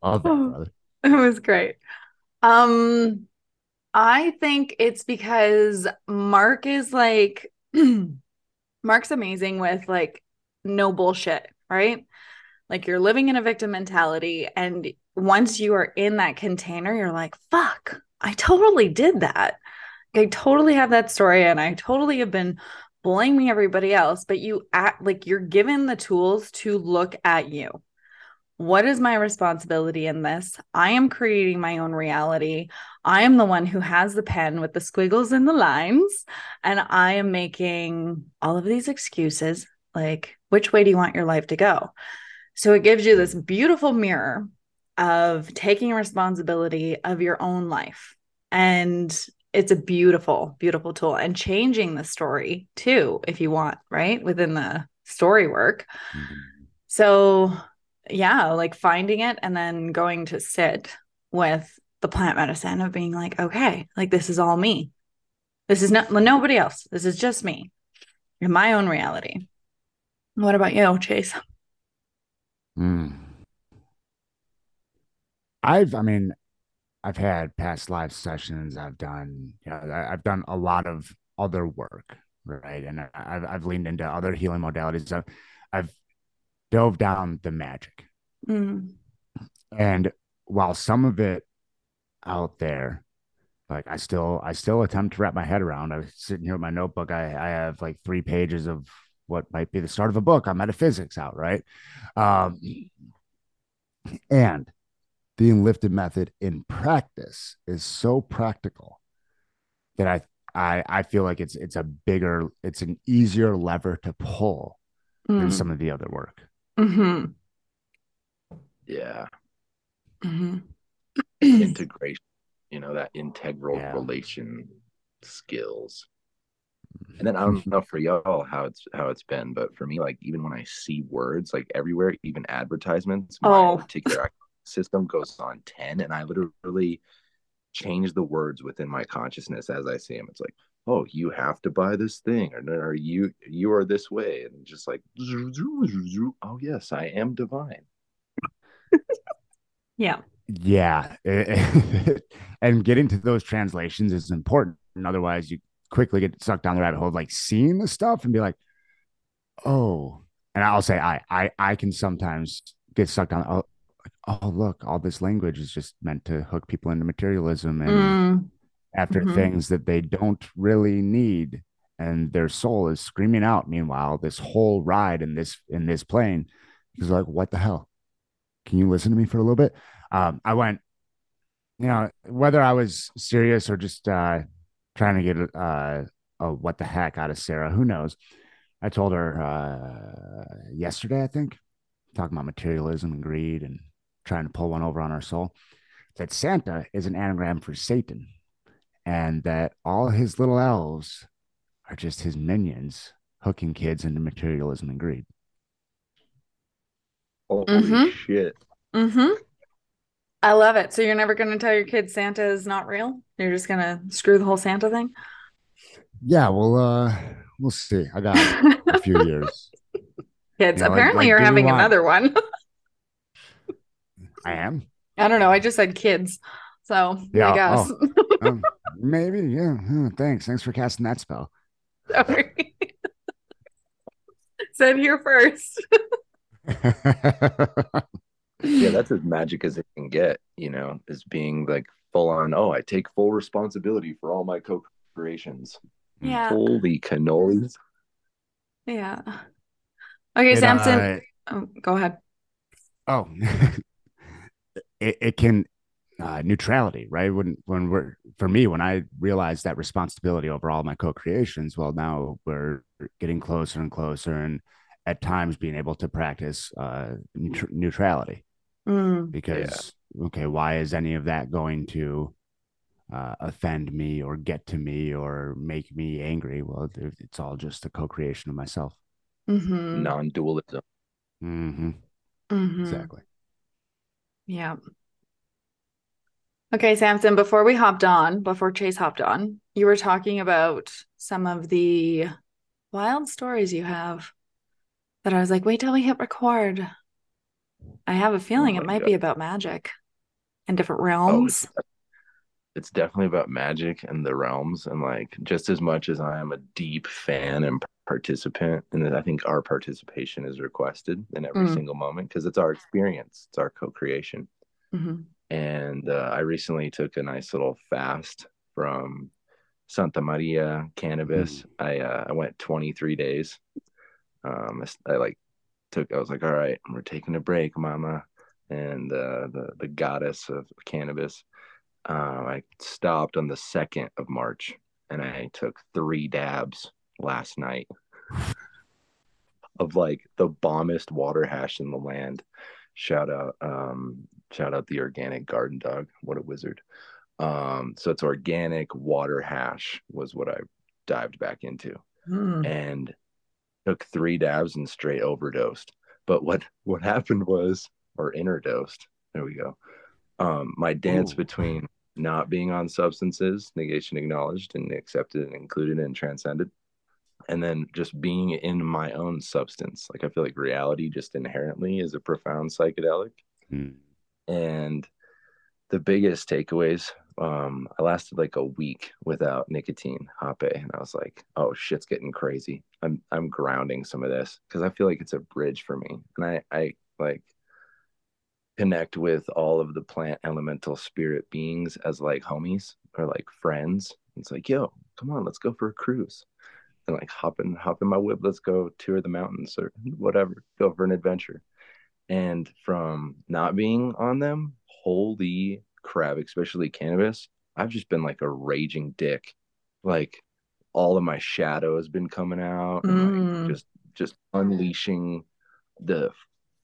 Love that, Oh. brother. It was great. Um, I think it's because Mark is like Mark's amazing with like no bullshit, right? Like you're living in a victim mentality and once you are in that container, you're like, fuck, I totally did that. I totally have that story and I totally have been blaming everybody else, but you act like you're given the tools to look at you. What is my responsibility in this? I am creating my own reality. I am the one who has the pen with the squiggles and the lines, and I am making all of these excuses like, which way do you want your life to go? So it gives you this beautiful mirror of taking responsibility of your own life. And it's a beautiful, beautiful tool and changing the story too, if you want, right? Within the story work. Mhm. So, yeah, like finding it and then going to sit with the plant medicine of being like, okay, like this is all me. This is not nobody else. This is just me in my own reality. What about you, Chase? Mm. I've, I mean, I've had past live sessions. I've done, you know, I've done a lot of other work, right? And I've I've leaned into other healing modalities. I've, I've dove down the magic, Mm, and while some of it out there like I still I still attempt to wrap my head around. I was sitting here with my notebook. I I have like three pages of what might be the start of a book on metaphysics out, right? Um, and the enlifted method in practice is so practical that I I I feel like it's it's a bigger, it's an easier lever to pull than Mm. some of the other work. Mhm. Yeah. Mhm. Integration, you know, that integral Yeah. relation skills. And then I don't know for y'all how it's how it's been, but for me, like even when I see words like everywhere, even advertisements, my Oh. particular system goes on 10 and I literally change the words within my consciousness as I see them. It's like, oh, you have to buy this thing, or, or you you are this way, and just like, oh yes, I am divine. Yeah. Yeah. and getting to those translations is important. Otherwise, you quickly get sucked down the rabbit hole of like seeing the stuff and be like, oh. And I'll say I I I can sometimes get sucked down. Oh, oh look, all this language is just meant to hook people into materialism and Mm. after Mhm. things that they don't really need and their soul is screaming out meanwhile this whole ride in this in this plane is like what the hell can you listen to me for a little bit um i went you know whether i was serious or just uh trying to get uh a what the heck out of sarah who knows i told her uh yesterday i think talking about materialism and greed and trying to pull one over on our soul that santa is an anagram for satan and that all his little elves are just his minions hooking kids into materialism and greed. Holy Mhm. shit! Mhm. I love it. So you're never going to tell your kids Santa is not real? You're just going to screw the whole Santa thing? Yeah, well, uh, we'll see. I got a few years. Kids, Yeah, like- apparently like, you're do we having want- another one. I am. I don't know. I just said kids. So Yeah, I guess. Um, maybe. Yeah. huh, thanks. Thanks for casting that spell. Sorry. said here first. Yeah, that's as magic as it can get. You know, is being like full on. Oh, I take full responsibility for all my co-creations. Yeah. Holy cannolis! Yeah. Okay, It, Samson. uh, oh, go ahead. oh it, it can uh, neutrality right? When when we're for me when i realized that responsibility over all my co-creations well now we're getting closer and closer and at times being able to practice uh neut- neutrality. Mm, because okay why is any of that going to uh, offend me or get to me or make me angry? Well it's all just a co-creation of myself. Mhm, Non-dualism. hmm mhm. exactly Yeah. Okay, Samson, before we hopped on, before Chase hopped on, you were talking about some of the wild stories you have that I was like, wait till we hit record. I have a feeling Oh it might God. be about magic and different Oh, realms. it's, it's definitely about magic and the realms, and like just as much as I am a deep fan and participant, and I think our participation is requested in every Mm. single moment because it's our experience, it's our co-creation. Mhm. and uh, I recently took a nice little fast from Santa Maria cannabis. I uh, I went 23 days. Um, I, s- I, like took. I was like, all right, we're taking a break, Mama, and uh, the the goddess of cannabis. Uh, I stopped on the second of March, and I took three dabs last night of like the bombest water hash in the land. Shout out, um, shout out the organic garden dog. What a wizard. Um, so it's organic water hash was what I dived back into Mm. and took three dabs and straight overdosed. But what what happened was, or interdosed. There we go. Um, my dance Ooh. between not being on substances, negation acknowledged and accepted and included and transcended, and then just being in my own substance. Like I feel like reality just inherently is a profound psychedelic. Mm. And the biggest takeaways, um, I lasted like a week without nicotine, hape, and I was like, oh shit's getting crazy. I'm I'm grounding some of this because I feel like it's a bridge for me. And I I like connect with all of the plant elemental spirit beings as like homies or like friends. It's like, yo, come on, let's go for a cruise. And like hop in, hop in my whip, let's go tour the mountains or whatever, go for an adventure. And from not being on them, holy crap, especially cannabis, I've just been like a raging dick. Like all of my shadow has been coming out Mm. like just just unleashing the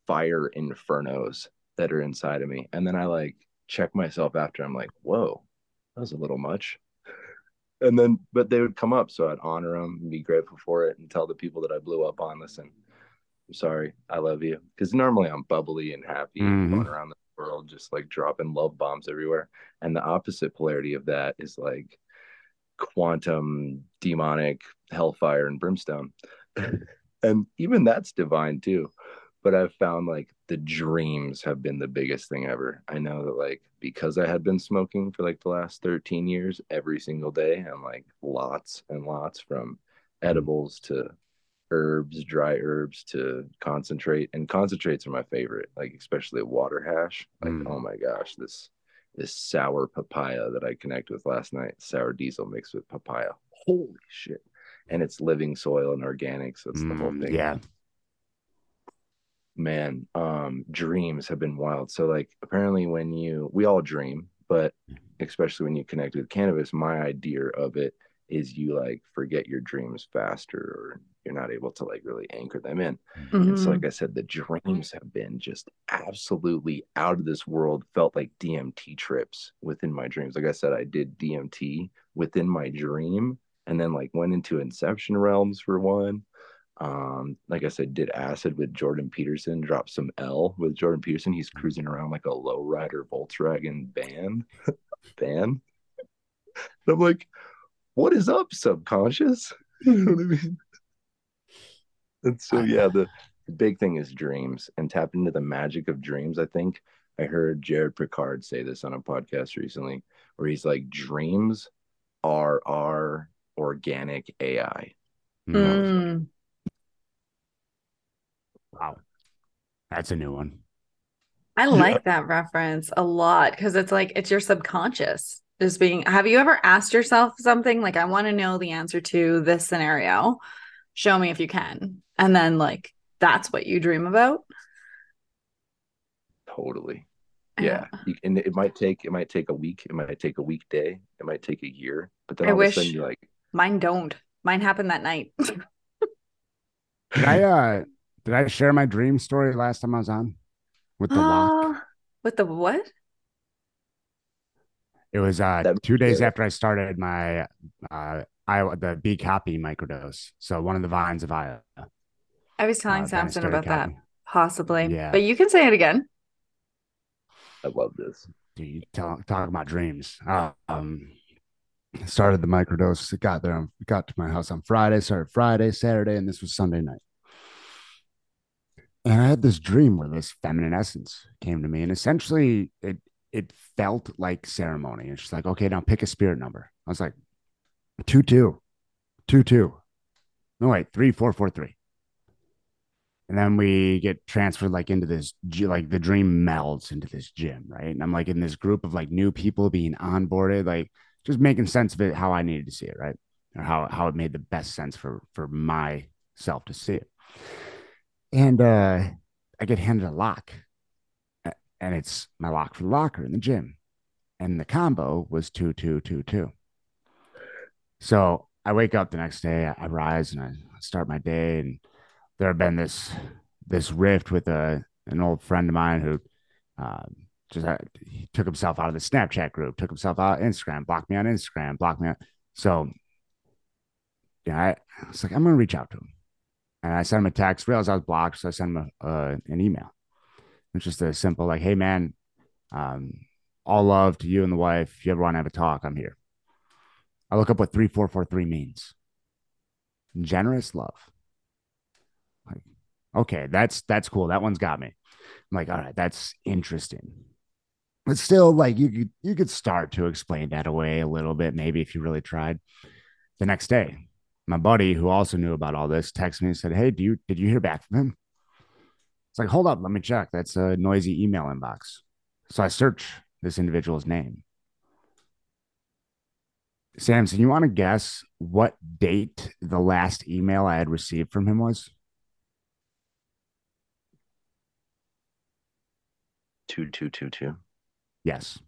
fire infernos that are inside of me. And then I like check myself after I'm like, whoa, that was a little much. And then, but they would come up. So I'd honor them and be grateful for it and tell the people that I blew up on, listen, I'm sorry, I love you. Because normally I'm bubbly and happy Mhm. going around the world, just like dropping love bombs everywhere. And the opposite polarity of that is like quantum demonic hellfire and brimstone. and even that's divine too but I've found like the dreams have been the biggest thing ever. I know that like because I had been smoking for like the last 13 years every single day and like lots and lots from edibles to herbs, dry herbs to concentrate. And concentrates are my favorite, like especially water hash. Like, Mm. oh my gosh, this this sour papaya that I connect with last night, sour diesel mixed with papaya. Holy shit. And it's living soil and organic. So it's the whole Mm, thing yeah. Man um dreams have been wild. So like apparently when you we all dream but especially when you connect with cannabis my idea of it is you like forget your dreams faster or you're not able to like really anchor them in. And so Mhm. like i said the dreams have been just absolutely out of this world felt like dmt trips within my dreams. Like i said i did dmt within my dream and then like went into inception realms for one um like i said did acid with jordan peterson dropped some l with jordan peterson. He's cruising around like a lowrider volkswagen van van. And i'm like what is up subconscious? You know what i mean? And so yeah the, the big thing is dreams and tap into the magic of dreams i think. I heard jared picard say this on a podcast recently where he's like dreams are our organic ai Mm. Wow. That's a new one. I like that reference a lot because it's like it's your subconscious just being. Have you ever asked yourself something like, I want to know the answer to this scenario? Show me if you can. And then, like, that's what you dream about. totally yeah you, and it might take it might take a week it might take a weekday it might take a year but then I all wish- of a sudden you're like Mine don't. Mine happened that night. I uh did I share my dream story last time I was on with the lock? Uh, With the what? It was uh That- two days yeah. after I started my uh Iowa the B Caapi microdose. So one of the vines of Iowa. I was telling uh, Samson Banister about that. Possibly. Yeah. But you can say it again. i love this Dude, you tell, talk about dreams. Uh, um, started the microdose. It got there. Got to my house on Friday. Started Friday, Saturday, and this was Sunday night. And I had this dream where this feminine essence came to me, and essentially it it felt like ceremony. And she's like, "Okay, now pick a spirit number." I was like, two two, two two. No wait, three four four three. And then we get transferred like into this, like the dream melds into this gym, right? And I'm like in this group of like new people being onboarded, like just making sense of it how I needed to see it, right? Or how how it made the best sense for for myself to see it. And uh I get handed a lock, and it's my lock for the locker in the gym, and the combo was two two two two. So I wake up the next day, I rise and I start my day, and there had been this this rift with a an old friend of mine who um, just had, took himself out of the Snapchat group, took himself out of Instagram, blocked me on Instagram, blocked me on. So yeah, I, I was like, I'm gonna reach out to him, and I sent him a text. Realized I was blocked, so I sent him a, uh, an email. It's just a simple like, hey man, um, all love to you and the wife. If you ever want to have a talk, I'm here. I look up what three four four three means. Generous love. Like, okay, that's that's cool. That one's got me. I'm like, all right, that's interesting. But still, like you could you could start to explain that away a little bit, maybe if you really tried. The next day, my buddy who also knew about all this texted me and said, Hey, do you did you hear back from him? It's like, hold up, let me check. That's a noisy email inbox. So I search this individual's name. Samson, you want to guess what date the last email I had received from him was? Two two two two. Yes.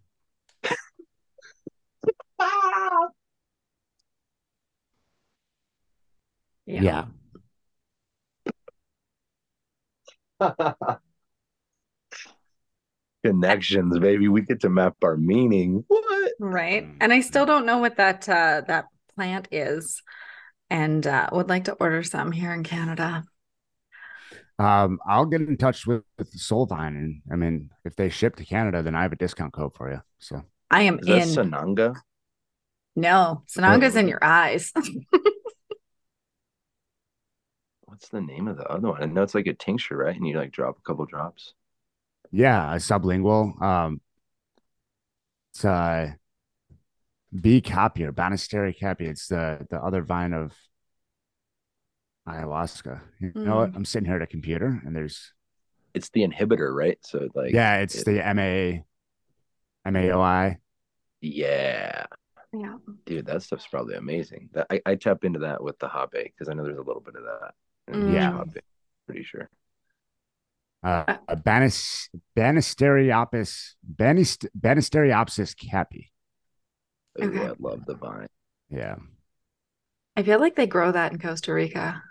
Yeah. Connections, baby. We get to map our meaning. What? Right. Mm. And I still don't know what that uh that plant is and uh would like to order some here in Canada. Um, I'll get in touch with, with Soulvine, and I mean, if they ship to Canada, then I have a discount code for you. So I am Is in. Sananga? no, Sananga's in your eyes. What's the name of the other one? I know it's like a tincture, right? And you like drop a couple drops. yeah, a sublingual. Um, it's uh, B caapi or Banisteri caapi. It's the the other vine of ayahuasca. You know what? I'm sitting here at a computer, and there's It's the inhibitor, right? So like yeah, it's it- the MA MAOI. yeah. yeah. Dude, that stuff's probably amazing. That I, I tap into that with the hape because I know there's a little bit of that. In Mm. hape, pretty sure. Uh, a Banis Banisteriopsis Banist Banisteriopsis caapi. Ooh, Okay. I love the vine. Yeah. I feel like they grow that in Costa Rica.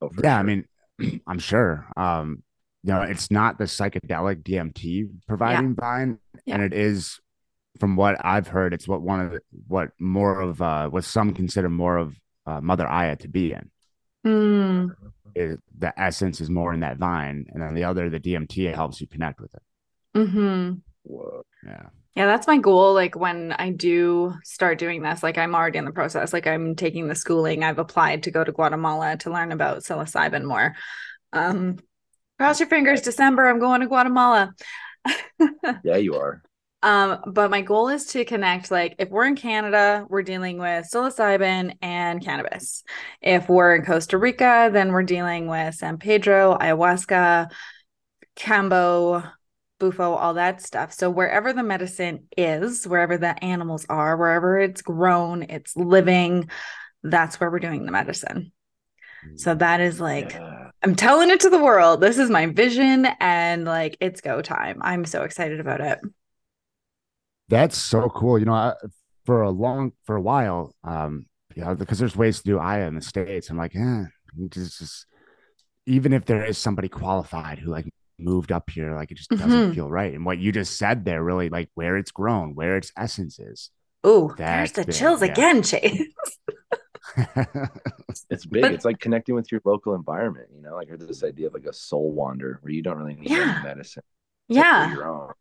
Oh, for yeah, I mean, I'm sure. Um, you know, it's not the psychedelic DMT providing vine, Yeah. and it is, from what I've heard, it's what one of the, what more of uh, what some consider more of uh, Mother Aya to be in. Mm. It, the essence is more in that vine, and then the other, the DMT, helps you connect with it. hmm Whoa. Yeah, Yeah, that's my goal. Like when I do start doing this, like I'm already in the process. Like I'm taking the schooling. I've applied to go to Guatemala to learn about psilocybin more. Um, cross your fingers, December. I'm going to Guatemala. Yeah, you are. Um, but my goal is to connect. Like, if we're in Canada, we're dealing with psilocybin and cannabis. If we're in Costa Rica, then we're dealing with San Pedro, ayahuasca, kambo, bufo, all that stuff. So wherever the medicine is, wherever the animals are, wherever it's grown, it's living, that's where we're doing the medicine. So that is like Yeah. I'm telling it to the world. This is my vision and like it's go time. I'm so excited about it. That's so cool. You know, I, for a long, for a while, um, you know, because there's ways to do Aya in the states. I'm like, eh, just, just even if there is somebody qualified who like moved up here, like it just doesn't Mhm. feel right. And what you just said there, really, like where it's grown, where its essence is. Ooh, there's the big, chills yeah. again, Chase. It's big. But- it's like connecting with your local environment, you know, like there's this idea of like a soul wander where you don't really need Yeah. medicine. except for yeah. your own.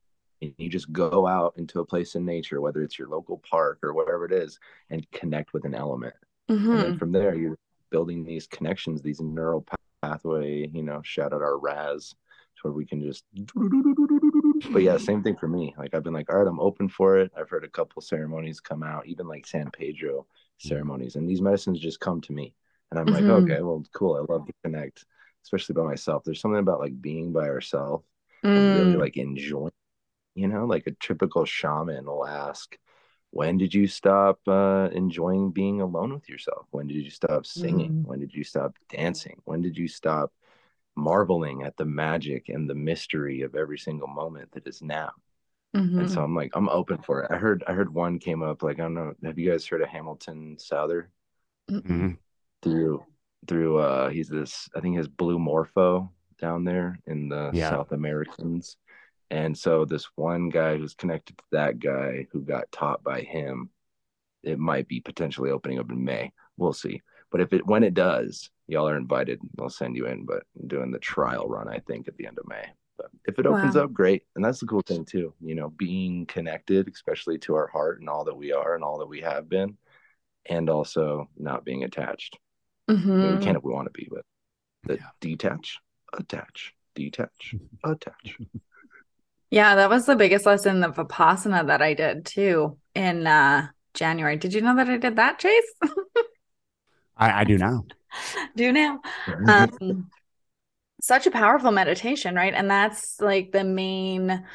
And you just go out into a place in nature, whether it's your local park or whatever it is, and connect with an element. And Mhm. then from there, you're building these connections, these neural pathway, you know, shout out our RAS to where we can just. But yeah, same thing for me. Like I've been like, all right, I'm open for it. I've heard a couple ceremonies come out, even like San Pedro ceremonies, and these medicines just come to me. And I'm like, Mhm. okay, well, cool. I love to connect, especially by myself. There's something about like being by ourselves and really Mm. like enjoying, you know, like a typical shaman will ask, when did you stop uh, enjoying being alone with yourself? When did you stop singing? Mm. When did you stop dancing? When did you stop marveling at the magic and the mystery of every single moment that is now? Mhm. And so I'm like, I'm open for it. I heard, I heard one came up like, I don't know. Have you guys heard of Hamilton Souther? Mhm. through through uh he's this I think his blue morpho down there in the Yeah. South Americans. And so this one guy who's connected to that guy who got taught by him, it might be potentially opening up in May. We'll see. But if it when it does, y'all are invited. I'll send you in, but I'm doing the trial run, I think, at the end of May. But if it opens Wow. up, great. And that's the cool thing too, you know, being connected, especially to our heart and all that we are and all that we have been, and also not being attached. I mean, Mhm. we can if we want to be, but the Yeah. detach, attach, detach, attach. Yeah, that was the biggest lesson of Vipassana that I did too in uh January. Did you know that I did that, Chase? I, I do now. Do now? Mm-hmm. Um, such a powerful meditation, right? And that's like the main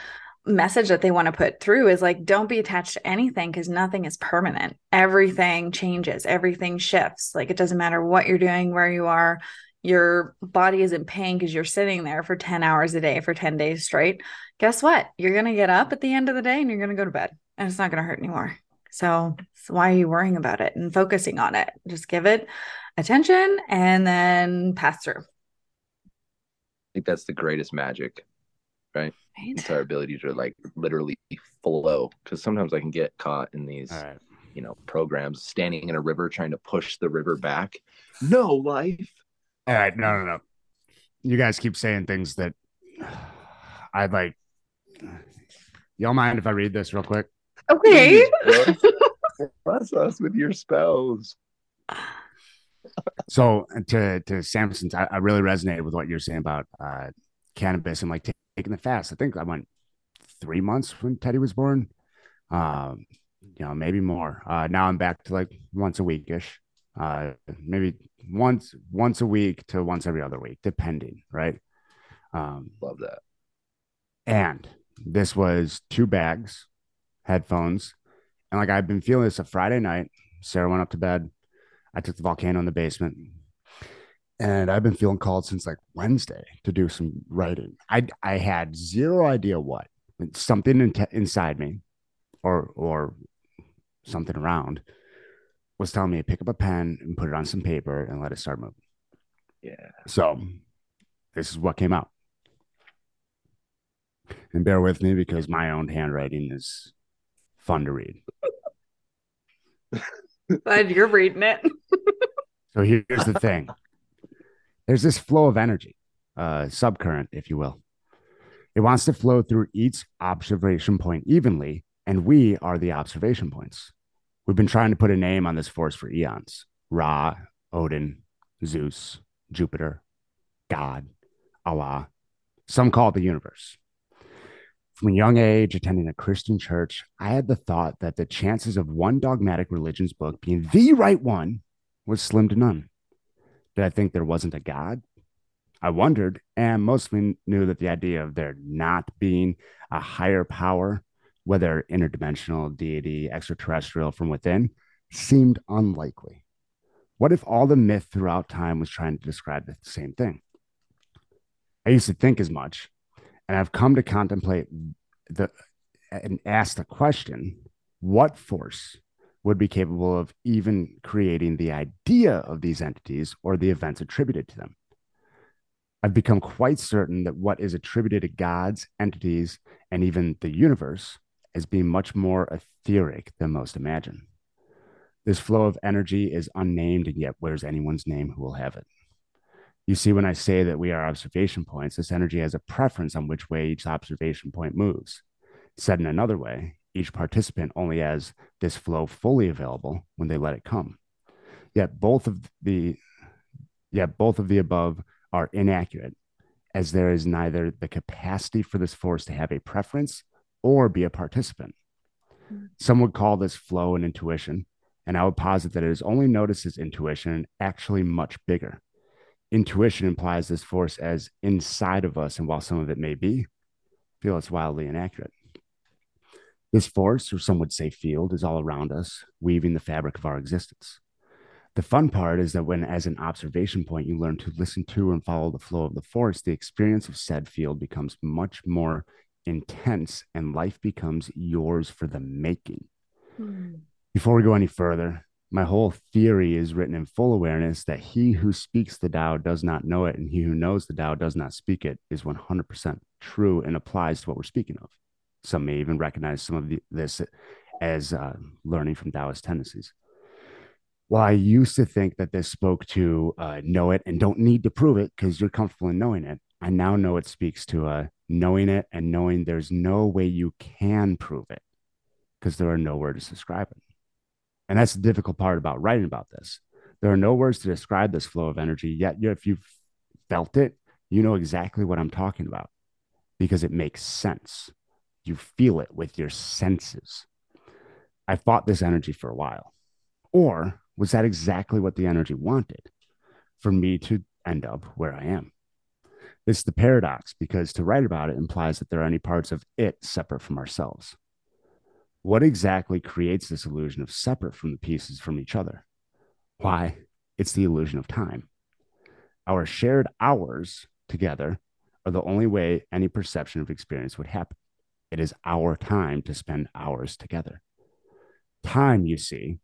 message that they want to put through is like don't be attached to anything because nothing is permanent everything changes everything shifts like it doesn't matter what you're doing where you are your body is in pain because you're sitting there for 10 hours a day for 10 days straight guess what you're going to get up at the end of the day and you're going to go to bed and it's not going to hurt anymore so, so why are you worrying about it and focusing on it just give it attention and then pass through I think that's the greatest magic, right? right It's our ability to like literally flow. Because sometimes I can get caught in these, you know, programs standing in a river trying to push the river back. No life. All right. No, no, no. You guys keep saying things that I'd like. Y'all mind if I read this real quick? okay Please. Bless us with your spells. So to to Samson's, I, I really resonated with what you're saying about uh, cannabis and like ta- taking the fast. I think I went three months when Teddy was born. Um, you know, maybe more. Uh, now I'm back to like once a week ish. Uh, maybe once once a week to once every other week, depending, right? Um, Love that. and this was two bags, headphones, and like I've been feeling this a Friday night. Sarah went up to bed. I took the volcano in the basement, and I've been feeling called since like Wednesday to do some writing. I I had zero idea what something in inside me, or or something around, was telling me to pick up a pen and put it on some paper and let it start moving. Yeah. So this is what came out. And bear with me because my own handwriting is fun to read. glad you're reading it So here's the thing there's this flow of energy, uh, subcurrent, if you will. It wants to flow through each observation point evenly, and we are the observation points. We've been trying to put a name on this force for eons Ra, Odin, Zeus, Jupiter, God, Allah. Some call it the universe. From a young age, attending a Christian church, I had the thought that the chances of one dogmatic religion's book being the right one was slim to none. Did I think there wasn't a God? I wondered, and mostly knew that the idea of there not being a higher power, whether interdimensional, deity, extraterrestrial from within, seemed unlikely. What if all the myth throughout time was trying to describe the same thing? I used to think as much, and I've come to contemplate the and ask the question what force would be capable of even creating the idea of these entities or the events attributed to them. I've become quite certain that what is attributed to gods, entities, and even the universe is being much more etheric than most imagine. This flow of energy is unnamed, and yet where's anyone's name who will have it? You see, when I say that we are observation points, this energy has a preference on which way each observation point moves. Said in another way, each participant only has this flow fully available when they let it come. Yet both of the yet both of the above are inaccurate, as there is neither the capacity for this force to have a preference or be a participant. Mm-hmm. Some would call this flow and intuition, and I would posit that it is only noticed as intuition and actually much bigger. Intuition implies this force as inside of us, and while some of it may be, I feel it's wildly inaccurate. This force, or some would say field, is all around us, weaving the fabric of our existence. The fun part is that when, as an observation point, you learn to listen to and follow the flow of the force, the experience of said field becomes much more intense and life becomes yours for the making. Before we go any further, my whole theory is written in full awareness that he who speaks the Tao does not know it, and he who knows the Tao does not speak it is 100% true and applies to what we're speaking of. Some may even recognize some of the, this as uh, learning from Taoist tendencies. Well, I used to think that this spoke to uh, know it and don't need to prove it because you're comfortable in knowing it, I now know it speaks to uh, knowing it and knowing there's no way you can prove it because there are no words to describe it. And that's the difficult part about writing about this. There are no words to describe this flow of energy, yet if you've felt it, you know exactly what I'm talking about because it makes sense. You feel it with your senses. I fought this energy for a while. Or was that exactly what the energy wanted for me to end up where I am? It's the paradox because to write about it implies that there are any parts of it separate from ourselves. What exactly creates this illusion of separate from the pieces from each other? Why, it's the illusion of time. Our shared hours together are the only way any perception of experience would happen. It is our time to spend hours together. Time, you see,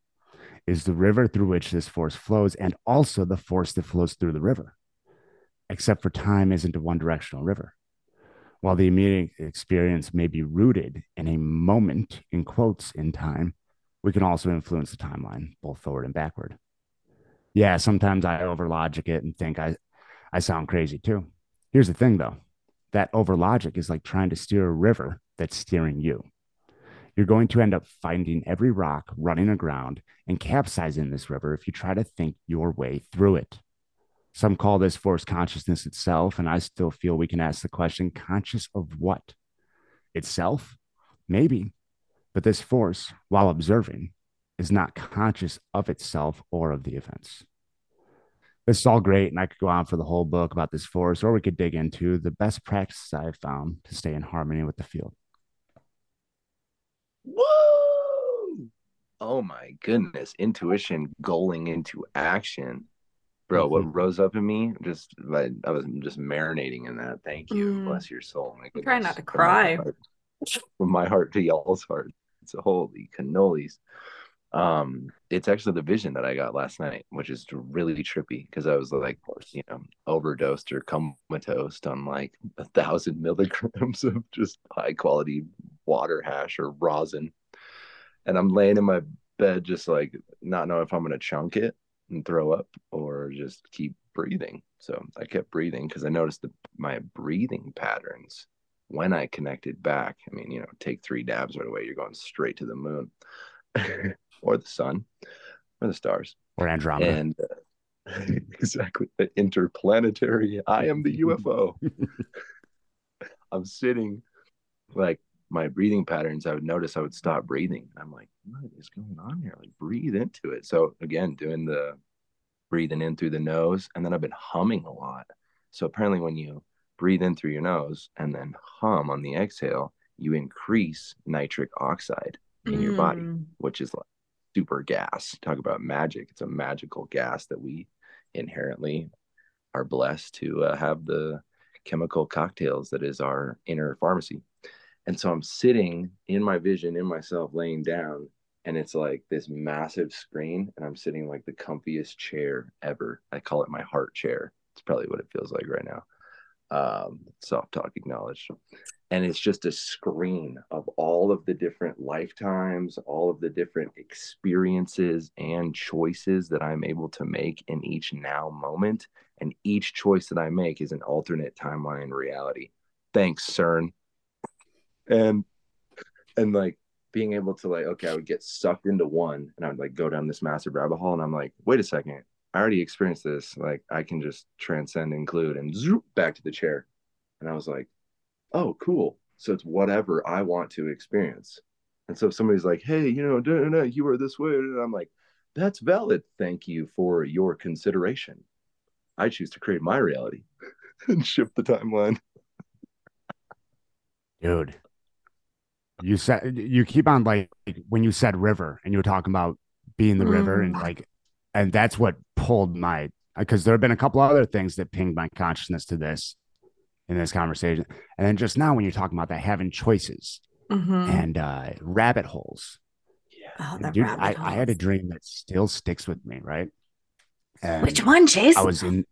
is the river through which this force flows and also the force that flows through the river, except for time isn't a one directional river. While the immediate experience may be rooted in a moment, in quotes, in time, we can also influence the timeline, both forward and backward. Yeah, sometimes I overlogic it and think I, I sound crazy too. Here's the thing though that overlogic is like trying to steer a river that's steering you. You're going to end up finding every rock running aground and capsizing this river if you try to think your way through it. Some call this force consciousness itself, and I still feel we can ask the question conscious of what? Itself? Maybe. But this force, while observing, is not conscious of itself or of the events. This is all great, and I could go on for the whole book about this force, or we could dig into the best practices I have found to stay in harmony with the field. Whoa! Oh my goodness. Intuition going into action. Bro, Mm-hmm. what rose up in me, just like I was just marinating in that. Thank you. Mm. Bless your soul. My I'm trying not goodness. to From my cry. heart- From my heart to y'all's heart. It's a holy cannolis. Um, it's actually the vision that I got last night, which is really trippy because I was like, you know, overdosed or comatose on like a thousand milligrams of just high quality water hash or rosin. And I'm laying in my bed, just like not knowing if I'm gonna chunk it and throw up or just keep breathing. So I kept breathing because I noticed that my breathing patterns when I connected back. I mean, you know, take three dabs right away, you're going straight to the moon or the sun or the stars. Or Andromeda. And uh, exactly the interplanetary. I am the UFO. I'm sitting like my breathing patterns. I would notice I would stop breathing. I'm like, what is going on here? Like, breathe into it. So, again, doing the breathing in through the nose. And then I've been humming a lot. So, apparently, when you breathe in through your nose and then hum on the exhale, you increase nitric oxide in your body Mm. which is like super gas. Talk about magic. It's a magical gas that we inherently are blessed to uh, have the chemical cocktails that is our inner pharmacy. And so I'm sitting in my vision, in myself, laying down, and it's like this massive screen, and I'm sitting like the comfiest chair ever. I call it my heart chair. It's probably what it feels like right now. Um, soft talk acknowledged and it's just a screen of all of the different lifetimes, all of the different experiences and choices that I'm able to make in each now moment. And each choice that I make is an alternate timeline reality. Thanks, CERN. And and like being able to like, okay, I would get sucked into one and I would like go down this massive rabbit hole. And I'm like, wait a second, I already experienced this. Like I can just transcend, include, and zoop back to the chair. And I was like, oh, cool. So it's whatever I want to experience. And so if somebody's like, hey, you know, you were this way, and I'm like, that's valid. Thank you for your consideration. I choose to create my reality and shift the timeline. Dude. You said you keep on like when you said river and you were talking about being the river and Mm. like and that's what pulled my because there have been a couple other things that pinged my consciousness to this in this conversation. And then just now when you're talking about that having choices Mhm. and uh rabbit holes. Oh, dude, rabbit I, I had a dream that still sticks with me, right? And Which one, Chase? I was in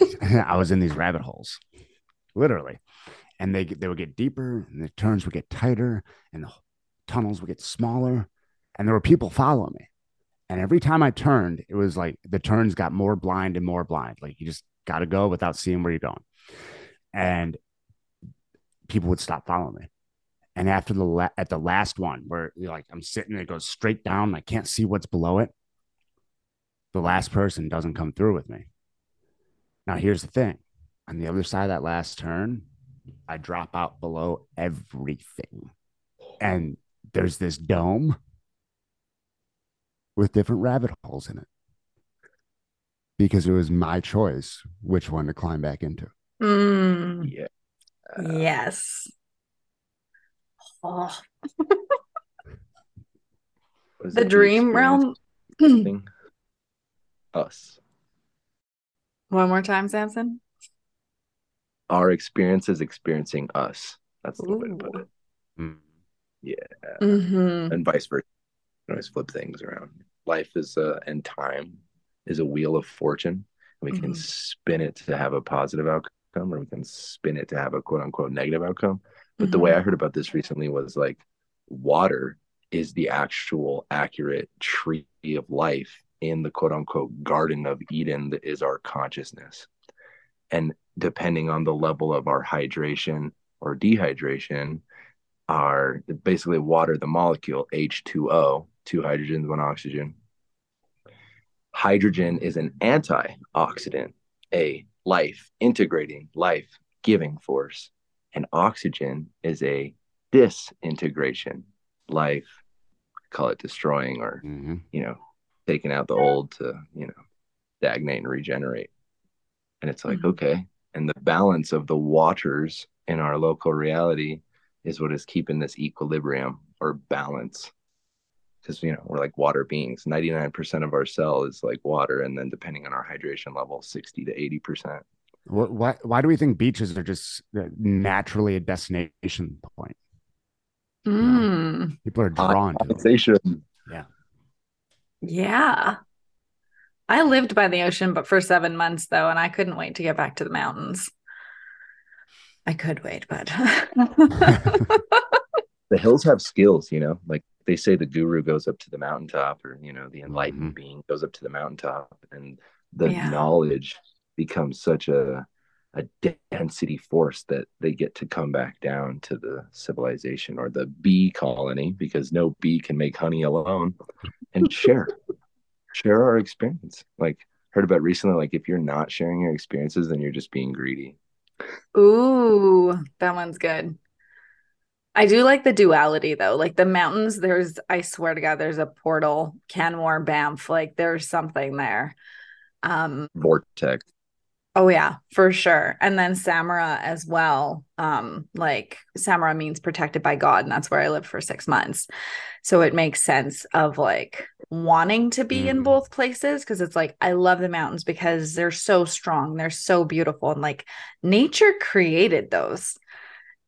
I was in these rabbit holes, literally, and they they would get deeper, and the turns would get tighter, and the tunnels would get smaller, and there were people following me, and every time I turned, it was like the turns got more blind and more blind. Like you just got to go without seeing where you're going, and people would stop following me. And after the la- at the last one, where you're like I'm sitting, it goes straight down. I can't see what's below it. The last person doesn't come through with me. Now, here's the thing on the other side of that last turn, I drop out below everything. And there's this dome with different rabbit holes in it because it was my choice which one to climb back into. Mm, Yeah. yes. Oh, the dream realm. Us. One more time, Samson. Our experience is experiencing us. That's the way to put Ooh. it. Mm. Mm-hmm. And vice versa. You always flip things around. Life is uh and time is a wheel of fortune. We can Mhm. spin it to have a positive outcome or we can spin it to have a quote unquote negative outcome. But the way Mm-hmm. I heard about this recently was like water is the actual accurate tree of life in the quote unquote garden of Eden that is our consciousness. And depending on the level of our hydration or dehydration, are basically water, the molecule H2O, two hydrogens, one oxygen. Hydrogen is an antioxidant, a life integrating, life giving force and oxygen is a disintegration life call it destroying or Mhm. you know taking out the old to you know stagnate and regenerate and it's like Mhm. okay and the balance of the waters in our local reality is what is keeping this equilibrium or balance because you know we're like water beings 99% of our cell is like water and then depending on our hydration level 60 to 80% Why, why do we think beaches are just uh, naturally a destination point? Mm, People are drawn to them. yeah yeah. I lived by the ocean, but for seven months though, and I couldn't wait to get back to the mountains. I could wait, but the hills have skills, you know, like they say the guru goes up to the mountaintop or, you know, the enlightened Mhm. being goes up to the mountaintop and the Yeah. knowledge becomes such a, a density force that they get to come back down to the civilization or the bee colony because no bee can make honey alone and share, share our experience. Like heard about recently, like if you're not sharing your experiences, then you're just being greedy. Ooh, that one's good. I do like the duality though. Like the mountains, there's, I swear to God, there's a portal, Canmore, Banff, like there's something there. Um, Vortex. oh yeah, for sure. And then Samara as well. Um, like Samara means protected by God, and that's where I lived for six months. So it makes sense of like wanting to be in Mhm. both places because it's like I love the mountains because they're so strong, they're so beautiful, and like nature created those.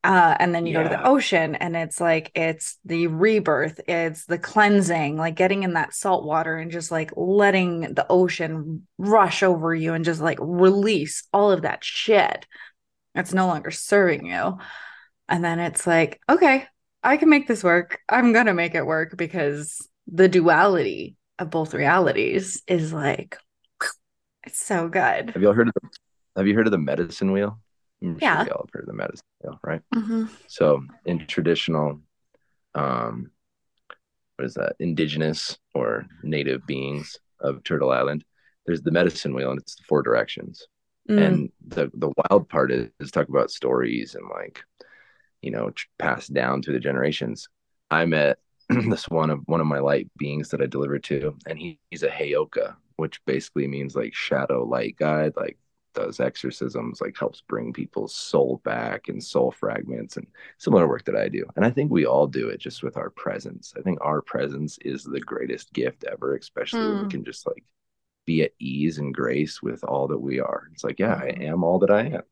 Uh, and then you go to the ocean and it's like it's the rebirth, it's the cleansing, like getting in that salt water and just like letting the ocean rush over you and just like release all of that shit that's no longer serving you. And then it's like, okay, I can make this work. I'm gonna make it work because the duality of both realities is like it's so good. Have y'all heard of the, have you heard of the medicine wheel? I'm Yeah. sure y'all have heard of the medicine wheel, right? Mhm. So in traditional, um, what is that? Indigenous or native beings of Turtle Island, there's the medicine wheel, and it's the four directions. Mm. And the the wild part is, is talk about stories and like, you know, passed down through the generations. I met this one of one of my light beings that I delivered to, and he, he's a Heyoka, which basically means like shadow light guide, like does exorcisms, like helps bring people's soul back and soul fragments and similar work that I do. And I think we all do it just with our presence. I think our presence is the greatest gift ever, especially when we Mm. can just like be at ease and grace with all that we are. It's like, yeah, I Mhm. am all that I am.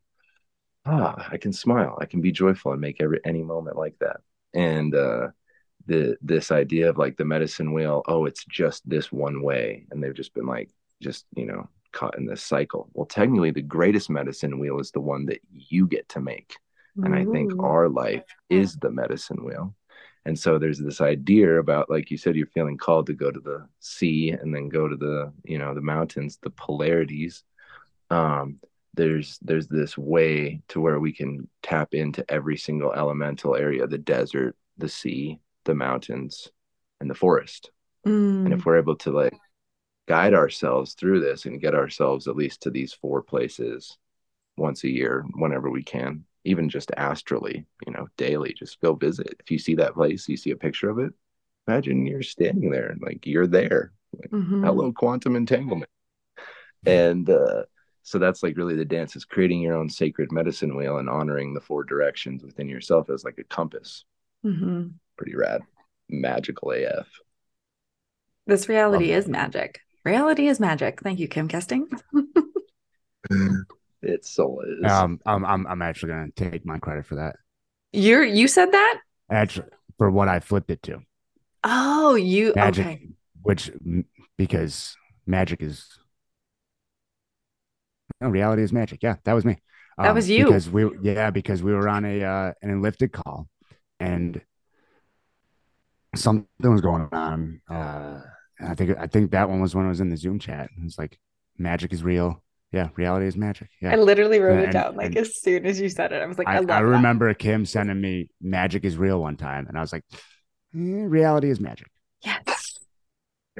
Ah, I can smile. I can be joyful and make every any moment like that. And uh the this idea of like the medicine wheel, oh, it's just this one way. And they've just been like, just, you know, caught in this cycle. Well, technically the greatest medicine wheel is the one that you get to make. And I think our life is the medicine wheel. And so there's this idea about, like you said, you're feeling called to go to the sea and then go to the, you know, the mountains, the polarities. Um, there's there's this way to where we can tap into every single elemental area, the desert, the sea, the mountains, and the forest. And Mm. if we're able to like guide ourselves through this and get ourselves at least to these four places once a year, whenever we can, even just astrally, you know, daily, just go visit. If you see that place, you see a picture of it, imagine you're standing there and like you're there. Like, Mhm. hello, quantum entanglement. And uh, so that's like really the dance is creating your own sacred medicine wheel and honoring the four directions within yourself as like a compass. Mhm. Pretty rad, magical AF. This reality Love is magic. Reality is magic. Thank you, Kim Kesting. It so is. Um, I'm I'm I'm actually gonna take my credit for that. You're you said that? Actually, for what I flipped it to, Oh, you magic, okay. which because magic is no reality is magic. Yeah, that was me. That was you. because we yeah because we were on a uh, an enlifted call and something was going on. Uh, and I think I think that one was when I was in the Zoom chat. It's like magic is real. Yeah, reality is magic. Yeah. I literally wrote it And- down like and- as soon as you said it. I was like, I, I, love I that. remember Kim sending me magic is real one time, and I was like, "Eh, reality is magic. Yes.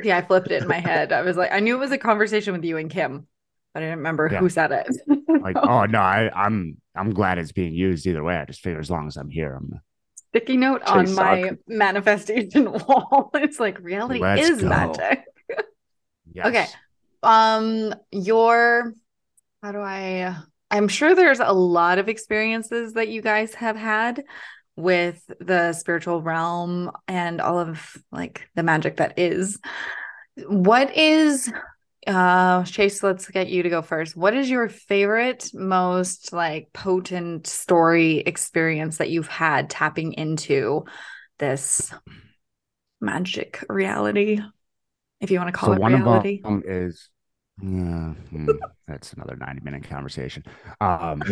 Yeah, I flipped it in my head. I was like, I knew it was a conversation with you and Kim, but I didn't remember Yeah. who said it. Like, oh no, I, I'm I'm glad it's being used either way. I just figure as long as I'm here, I'm Sticky note on Chase my soccer. manifestation wall. It's like reality Let's is go. magic. yes. Okay. Um, your how do I I'm sure there's a lot of experiences that you guys have had with the spiritual realm and all of like the magic that is. What is uh Chase, let's get you to go first. What is your favorite, most like potent story experience that you've had tapping into this magic reality? If you want to call So it one reality. of them is yeah, hmm, that's another 90 minute conversation. Um,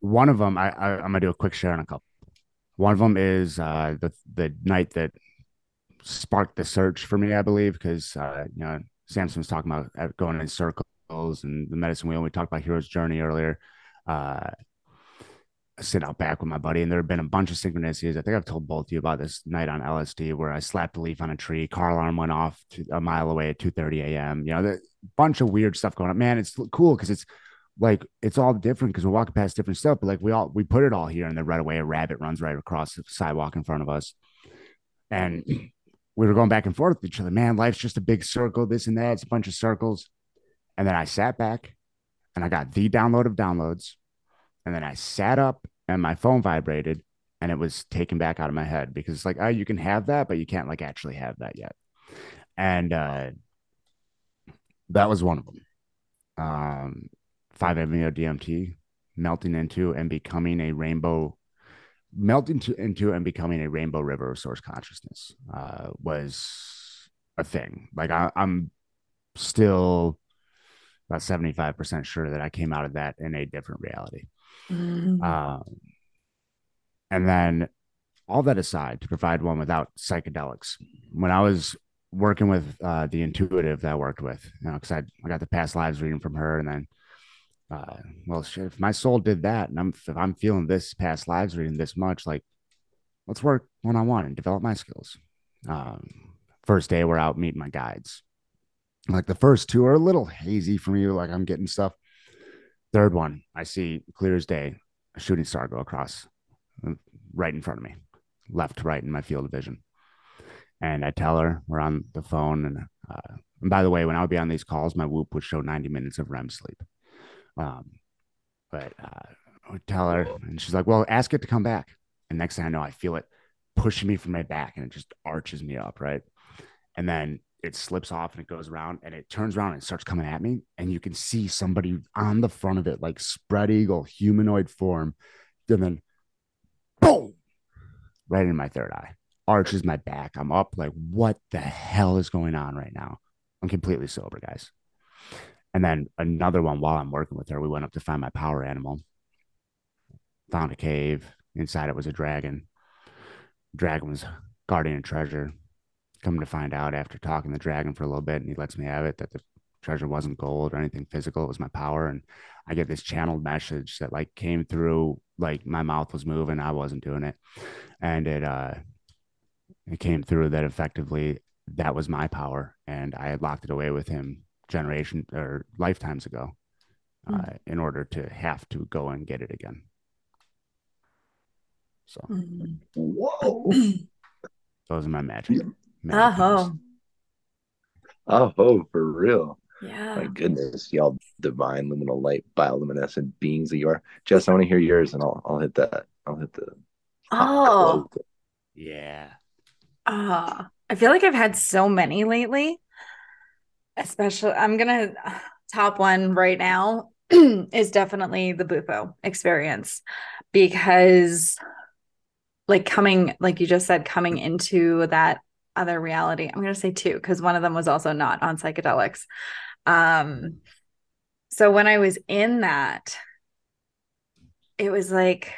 one of them, I, I I'm gonna do a quick share on a couple. One of them is uh, the the night that sparked the search for me, I believe, because uh, you know Samson was talking about uh, going in circles and the medicine wheel. We talked about hero's journey earlier. Uh, I sit out back with my buddy, and there have been a bunch of synchronicities. I think I've told both of you about this night on LSD where I slapped a leaf on a tree, car alarm went off a mile away at 2:30 a.m. You know, the bunch of weird stuff going on. Man, it's cool because it's like it's all different because we're walking past different stuff, but like we all we put it all here, and then right away a rabbit runs right across the sidewalk in front of us, and we were going back and forth with each other. Man, life's just a big circle, this and that. It's a bunch of circles, and then I sat back, and I got the download of downloads, and then I sat up, and my phone vibrated, and it was taken back out of my head because it's like, oh, you can have that, but you can't like actually have that yet, and uh, that was one of them. Um, 5-MeO DMT melting into and becoming a rainbow melting to, into and becoming a rainbow river of source consciousness uh, was a thing. Like I, I'm still about 75% sure that I came out of that in a different reality. Mm. Um, and then all that aside, to provide one without psychedelics, when I was working with uh, the intuitive that I worked with, you know, because I, I got the past lives reading from her, and then, uh, well, shit, if my soul did that, and I'm if I'm feeling this past lives reading this much, like, let's work one on one and develop my skills. Um, first day, we're out meeting my guides. Like the first two are a little hazy for me, like I'm getting stuff. Third one, I see clear as day a shooting star go across uh, right in front of me, left to right in my field of vision. And I tell her we're on the phone. And, uh, and by the way, when I would be on these calls, my whoop would show 90 minutes of REM sleep. Um, but uh, I tell her, and she's like, Well, ask it to come back. And next thing I know, I feel it pushing me from my back and it just arches me up. Right. And then it slips off and it goes around and it turns around and starts coming at me. And you can see somebody on the front of it, like spread eagle, humanoid form. And then boom, right in my third eye, arches my back. I'm up, like, what the hell is going on right now? I'm completely sober, guys. And then another one while I'm working with her, we went up to find my power animal. Found a cave. Inside it was a dragon. Dragon was guarding a treasure. Coming to find out after talking to the dragon for a little bit, and he lets me have it that the treasure wasn't gold or anything physical. It was my power. And I get this channeled message that like came through, like my mouth was moving. I wasn't doing it. And it uh it came through that effectively that was my power. And I had locked it away with him generation or lifetimes ago uh, Mm. in order to have to go and get it again. So Mm. Whoa. those are my magic. magic Oh, things. Oh, for real. Yeah. My goodness, y'all divine luminal light bioluminescent beings that you are. Jess, I want to hear yours and I'll I'll hit that. I'll hit the Oh, Yeah. uh, I feel like I've had so many lately. Especially, I'm gonna top one right now is definitely the Bufo experience because, like, coming, like you just said, coming into that other reality. I'm gonna say two because one of them was also not on psychedelics. Um, so when I was in that, it was like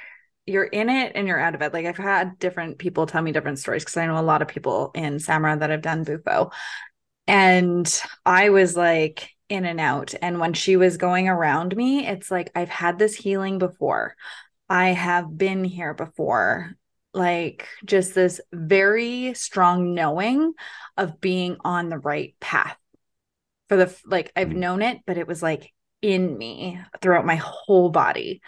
you're in it and you're out of it. Like I've had different people tell me different stories because I know a lot of people in Samara that have done Bufo. And I was like in and out. And when she was going around me, it's like I've had this healing before. I have been here before. Like just this very strong knowing of being on the right path. For the like, I've Mm. known it, but it was like in me throughout my whole body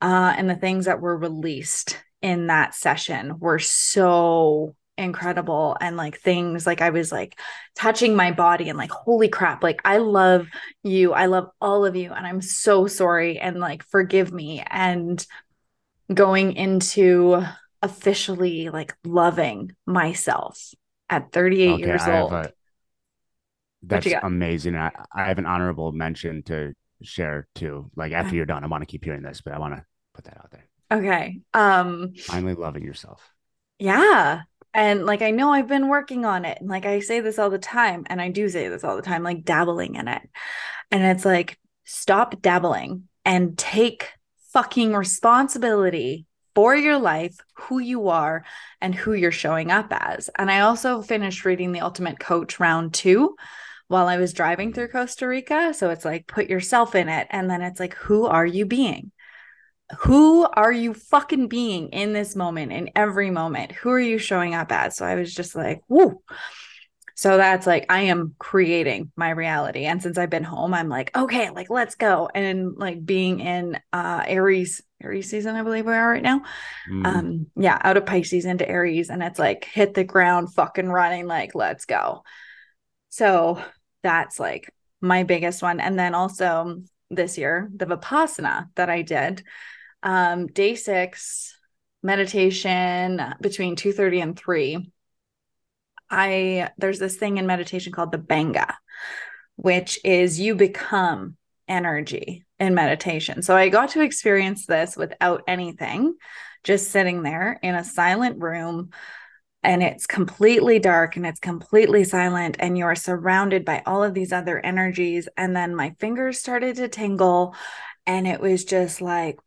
uh, and the things that were released in that session were so incredible and like things like i was like touching my body and like holy crap like i love you i love all of you and i'm so sorry and like forgive me and going into officially like loving myself at 38 Okay, years I old a, that's amazing. I, I have an honorable mention to share too. Like after you're done, I want to keep hearing this, but I want to put that out there. okay um Finally loving yourself. Yeah. And like I know I've been working on it. And like I say this all the time, and I do say this all the time, like dabbling in it. And it's like, stop dabbling and take fucking responsibility for your life, who you are, and who you're showing up as. And I also finished reading The Ultimate Coach round two while I was driving through Costa Rica. So it's like, put yourself in it. And then it's like, who are you being? Who are you fucking being in this moment in every moment? Who are you showing up as? So i was just like whoo so that's like i am creating my reality. And since i've been home i'm like okay like let's go. And like being in uh aries aries season i believe we are right now Mm, um yeah out of pisces into aries and it's like hit the ground fucking running like let's go. So that's like my biggest one. And then also this year the vipassana that i did um day six meditation between 2.30 and 3 i there's this thing in meditation called the bhanga which is you become energy in meditation. So i got to experience this without anything just sitting there in a silent room and it's completely dark and it's completely silent and you're surrounded by all of these other energies. And then my fingers started to tingle and it was just like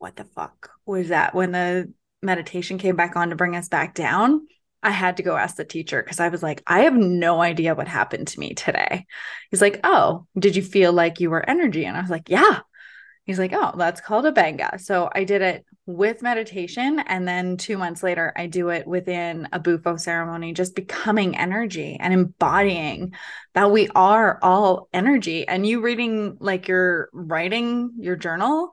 what the fuck was that when the meditation came back on to bring us back down i had to go ask the teacher because i was like i have no idea what happened to me today he's like oh did you feel like you were energy and i was like yeah He's like, oh, that's called a bhanga. So I did it with meditation. And then two months later, I do it within a bufo ceremony, just becoming energy and embodying that we are all energy. And you reading, like, you're writing your journal,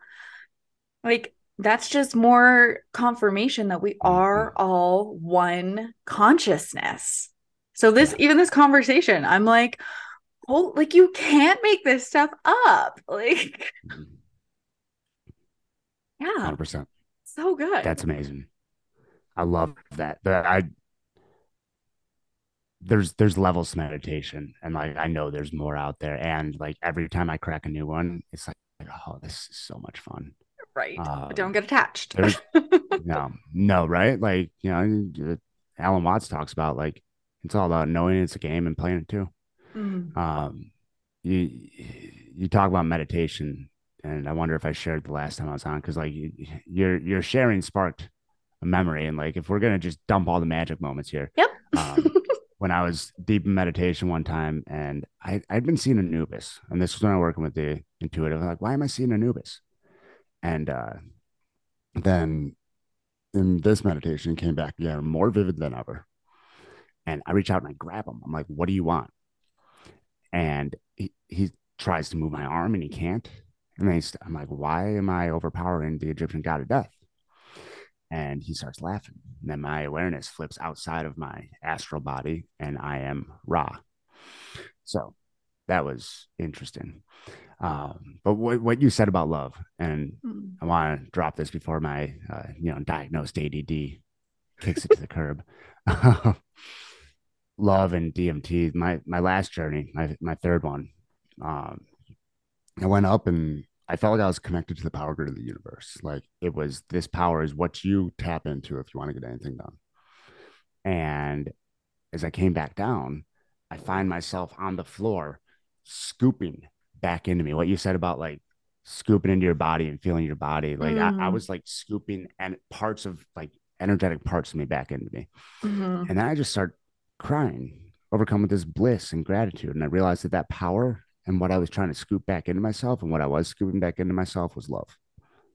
like, that's just more confirmation that we mm-hmm. are all one consciousness. So, this, even this conversation, I'm like, oh, like, you can't make this stuff up. Like, mm-hmm. yeah, 100%. so good. That's amazing. I love that. But I there's there's levels to meditation and like I know there's more out there and like every time I crack a new one it's like oh this is so much fun. Right. Um, Don't get attached. No. No, right? Like, you know, Alan Watts talks about like it's all about knowing it's a game and playing it too. Mm. Um you you talk about meditation and I wonder if I shared the last time I was on because like you, your your sharing sparked a memory and like if we're gonna just dump all the magic moments here. Yep. Um, when I was deep in meditation one time and I, I'd been seeing Anubis. And this was when I was working with the intuitive. I'm like, why am I seeing Anubis? And uh, then in this meditation, came back again, more vivid than ever. And I reach out and I grab him. I'm like, what do you want? And he, he tries to move my arm and he can't. And then I'm like, why am I overpowering the Egyptian god of death? and he starts laughing. And then my awareness flips outside of my astral body, and I am Ra. So that was interesting. Um, but what, what you said about love, and Mm. I want to drop this before my uh, you know diagnosed ADD kicks it to the curb. love and DMT. My my last journey, my my third one. Um, I went up and I felt like I was connected to the power grid of the universe. Like it was this power is what you tap into if you want to get anything done. And as I came back down, I find myself on the floor scooping back into me. What you said about like scooping into your body and feeling your body. Like I, I Mm. was like scooping and parts of like energetic parts of me back into me. Mhm. And then I just start crying, overcome with this bliss and gratitude. And I realized that that power and what I was trying to scoop back into myself and what I was scooping back into myself was love.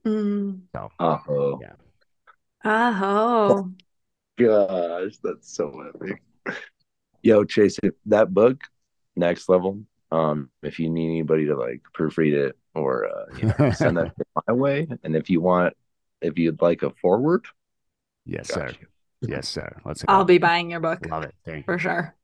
Mm. So Oh Yeah. Oh. gosh, that's so epic. Yo, Chase, that book, next level. Um, if you need anybody to like proofread it or uh, you know, send that my way, and if you want, if you'd like a forward, yes, sir. you. Yes, sir. Let's I'll be buying your book Love it. Thank for sure.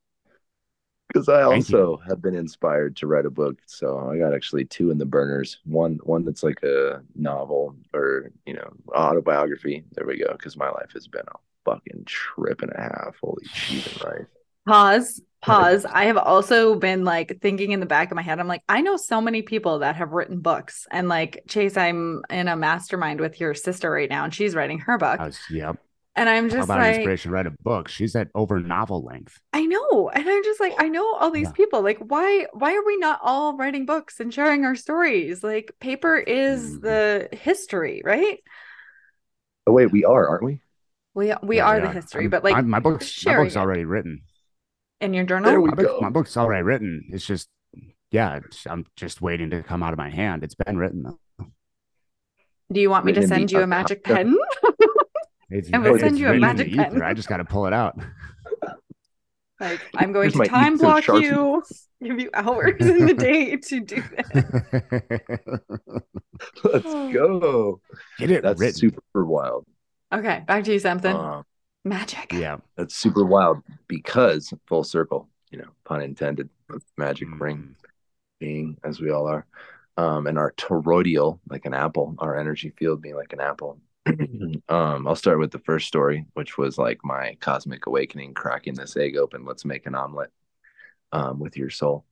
because I Thank you. also have been inspired to write a book. So I got actually two in the burners. One one that's like a novel or you know autobiography. There we go. Because my life has been a fucking trip and a half. Holy cheese and rice. Pause. Pause. I have also been like thinking in the back of my head. I'm like, I know so many people that have written books, and like Chase, I'm in a mastermind with your sister right now, and she's writing her book, was, yep. and I'm Talk just about like, inspiration. to Write a book. She's at over novel length. I know, and I'm just like, I know all these Yeah. people. Like, why, why are we not all writing books and sharing our stories? Like, paper is Mhm. the history, right? Oh wait, we are, aren't we? We we Yeah, are we the history, I'm- but like my, my book's my sharing book's it. already written. In your journal? There journal. we My, book, go. my book's already written. It's just yeah, it's, I'm just waiting to come out of my hand. It's been written though. Do you want me to Written in send you a magic pen? It's, I will it's send you a magic pen. ether. I just got to pull it out. Like, I'm going Here's to time block Sharpie. you, give you hours in the day to do that. Let's go. Get it That's written. super wild. Okay, back to you, Samson. Um, Magic. Yeah. that's super wild because full circle, you know, pun intended, magic ring Mm. being as we all are. Um, and our toroidal, like an apple, our energy field being like an apple. um, I'll start with the first story, which was like my cosmic awakening, cracking this egg open. Let's make an omelet um, with your soul.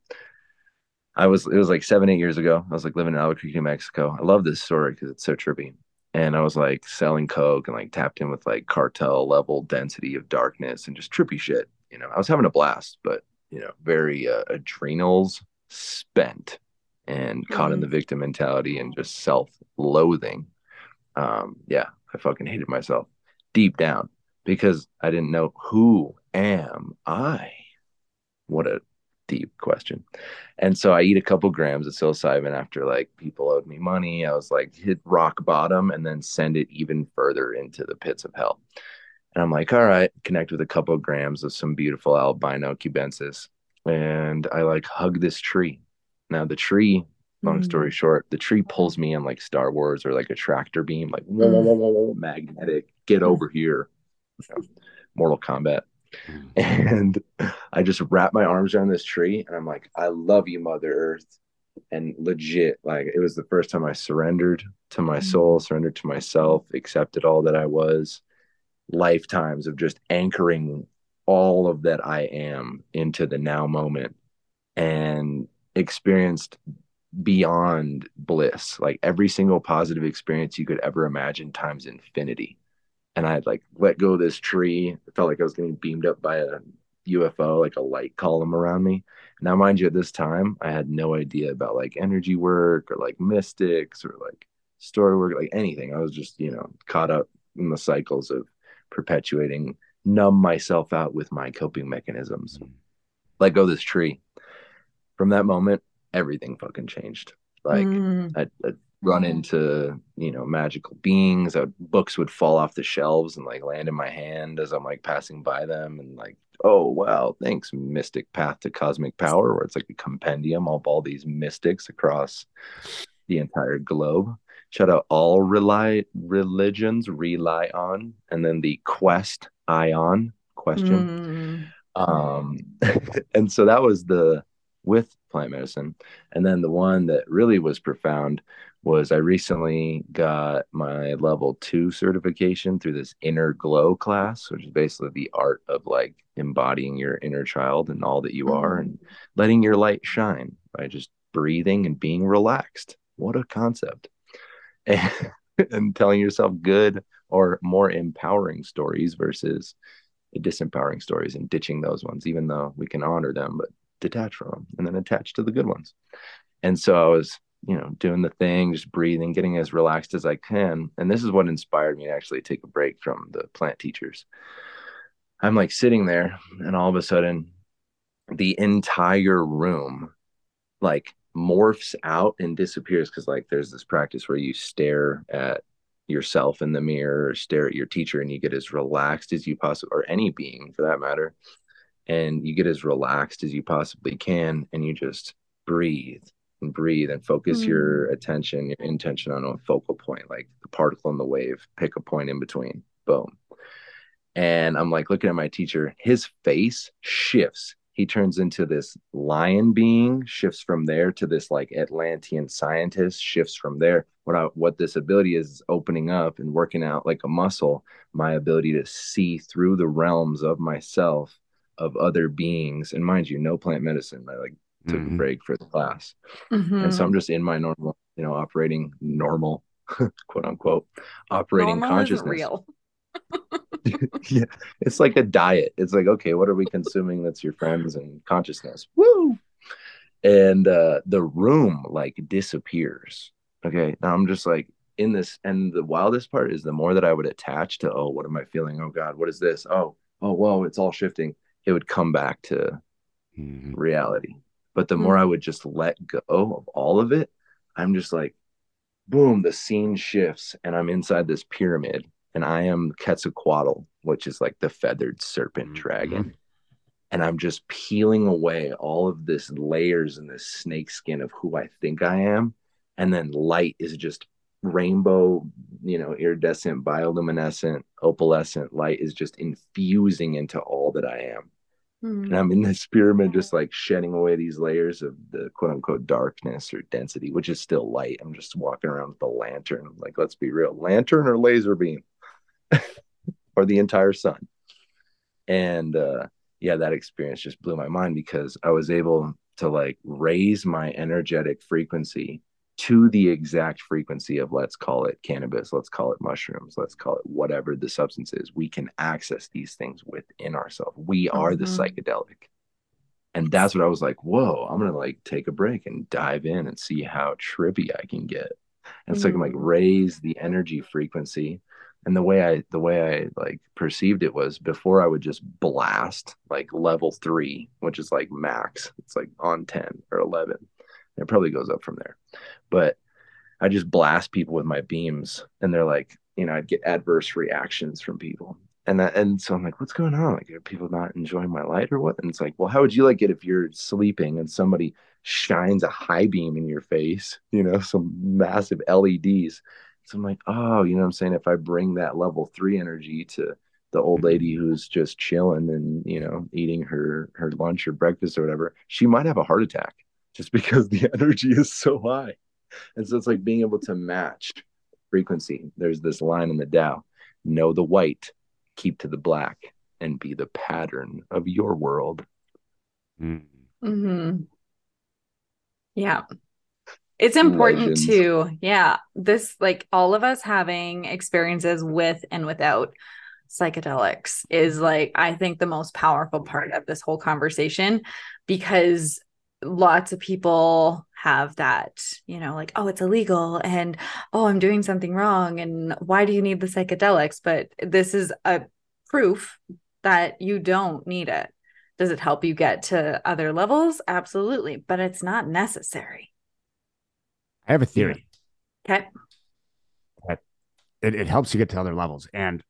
I was, it was like seven, eight years ago. I was like living in Albuquerque, New Mexico. I love this story because it's so trippy. And I was like selling coke and like tapped in with like cartel level density of darkness and just trippy shit. You know, I was having a blast, but you know, very uh, adrenals spent and caught in the victim mentality and just self loathing. Um, yeah, I fucking hated myself deep down because I didn't know who am I? What a deep question. And so I eat a couple grams of psilocybin after like people owed me money. I was like hit rock bottom and then send it even further into the pits of hell. And I'm like, all right, connect with a couple of grams of some beautiful albino cubensis. And I like hug this tree. Now the tree, long Mm. story short, the tree pulls me in like Star Wars or like a tractor beam, like whoa, whoa, whoa, whoa, whoa, magnetic, get over here. You know, Mortal Kombat. Mm. And I just wrap my arms around this tree and I'm like, I love you, Mother Earth. And legit, like it was the first time I surrendered to my soul, surrendered to myself, accepted all that I was. Lifetimes of just anchoring all of that I am into the now moment and experienced beyond bliss, like every single positive experience you could ever imagine times infinity. And I had like let go of this tree. It felt like I was getting beamed up by a UFO, like a light column around me. Now, mind you, at this time, I had no idea about like energy work or like mystics or like story work, like anything. I was just, you know, caught up in the cycles of perpetuating, numb myself out with my coping mechanisms. Let go of this tree. From that moment, everything fucking changed. Like, Mm. I'd, I'd run into you know magical beings would, books would fall off the shelves and like land in my hand as i'm like passing by them and like oh wow thanks mystic path to cosmic power where it's like a compendium of all these mystics across the entire globe shout out all rely religions rely on, and then the quest ion question. Mm. Um, and so that was the with plant medicine. And then the one that really was profound was I recently got my level two certification through this inner glow class, which is basically the art of like embodying your inner child and all that you are mm-hmm. and letting your light shine by just breathing and being relaxed. What a concept. And, and telling yourself good or more empowering stories versus the disempowering stories and ditching those ones, even though we can honor them, but detach from them and then attach to the good ones. And so I was, you know, doing the thing, just breathing, getting as relaxed as I can. And this is what inspired me to actually take a break from the plant teachers. I'm like sitting there, and all of a sudden, the entire room like morphs out and disappears because like there's this practice where you stare at yourself in the mirror or stare at your teacher and you get as relaxed as you possibly or any being for that matter and you get as relaxed as you possibly can and you just breathe and breathe and focus Mm. your attention your intention on a focal point like the particle and the wave pick a point in between boom. And i'm like looking at my teacher his face shifts. He turns into this lion being shifts from there to this like atlantean scientist shifts from there. What I, what this ability is, is opening up and working out like a muscle my ability to see through the realms of myself of other beings. And mind you no plant medicine i like took a Mhm. break for the class. And so i'm just in my normal you know operating normal quote unquote operating Normal consciousness. real. yeah it's like a diet. It's like okay what are we consuming that's your friends and consciousness? Woo! And uh the room like disappears. Okay now i'm just like in this and the wildest part is the more that i would attach to oh what am i feeling? Oh god what is this? Oh oh whoa it's all shifting. It would come back to Mhm. reality but the more Mm. i would just let go of all of it i'm just like boom the scene shifts and i'm inside this pyramid and i am quetzalcoatl which is like the feathered serpent Mhm. dragon and i'm just peeling away all of this layers and this snake skin of who i think i am and then light is just rainbow you know iridescent bioluminescent opalescent light is just infusing into all that i am Mm. and I'm in this pyramid, just like shedding away these layers of the quote unquote darkness or density, which is still light. I'm just walking around with a lantern. Like, let's be real lantern or laser beam or the entire sun. And uh, yeah, that experience just blew my mind because I was able to like raise my energetic frequency to the exact frequency of let's call it cannabis, let's call it mushrooms, let's call it whatever the substance is. We can access these things within ourselves. We are the Mhm. psychedelic. And that's what I was like, whoa, I'm gonna like take a break and dive in and see how trippy I can get. And so I can like Mm. raise the energy frequency. And the way I the way I like perceived it was before I would just blast like level three, which is like max. It's like on 10 or 11. It probably goes up from there. But I just blast people with my beams and they're like, you know, I'd get adverse reactions from people. And that, and so I'm like, what's going on? Like, are people not enjoying my light or what? And it's like, well, how would you like it if you're sleeping and somebody shines a high beam in your face, you know, some massive LEDs. So I'm like, oh, you know what I'm saying? If I bring that level three energy to the old lady who's just chilling and, you know, eating her her lunch or breakfast or whatever, she might have a heart attack just because the energy is so high. And so it's like being able to match frequency. There's this line in the Tao know the white, keep to the black, and be the pattern of your world. Mhm. hmm Yeah. It's important Legends. to, yeah, this like all of us having experiences with and without psychedelics is like, I think the most powerful part of this whole conversation because lots of people have that, you know, like, oh, it's illegal and oh, I'm doing something wrong. And why do you need the psychedelics? But this is a proof that you don't need it. Does it help you get to other levels? Absolutely, but it's not necessary. I have a theory. Okay. It, it helps you get to other levels, and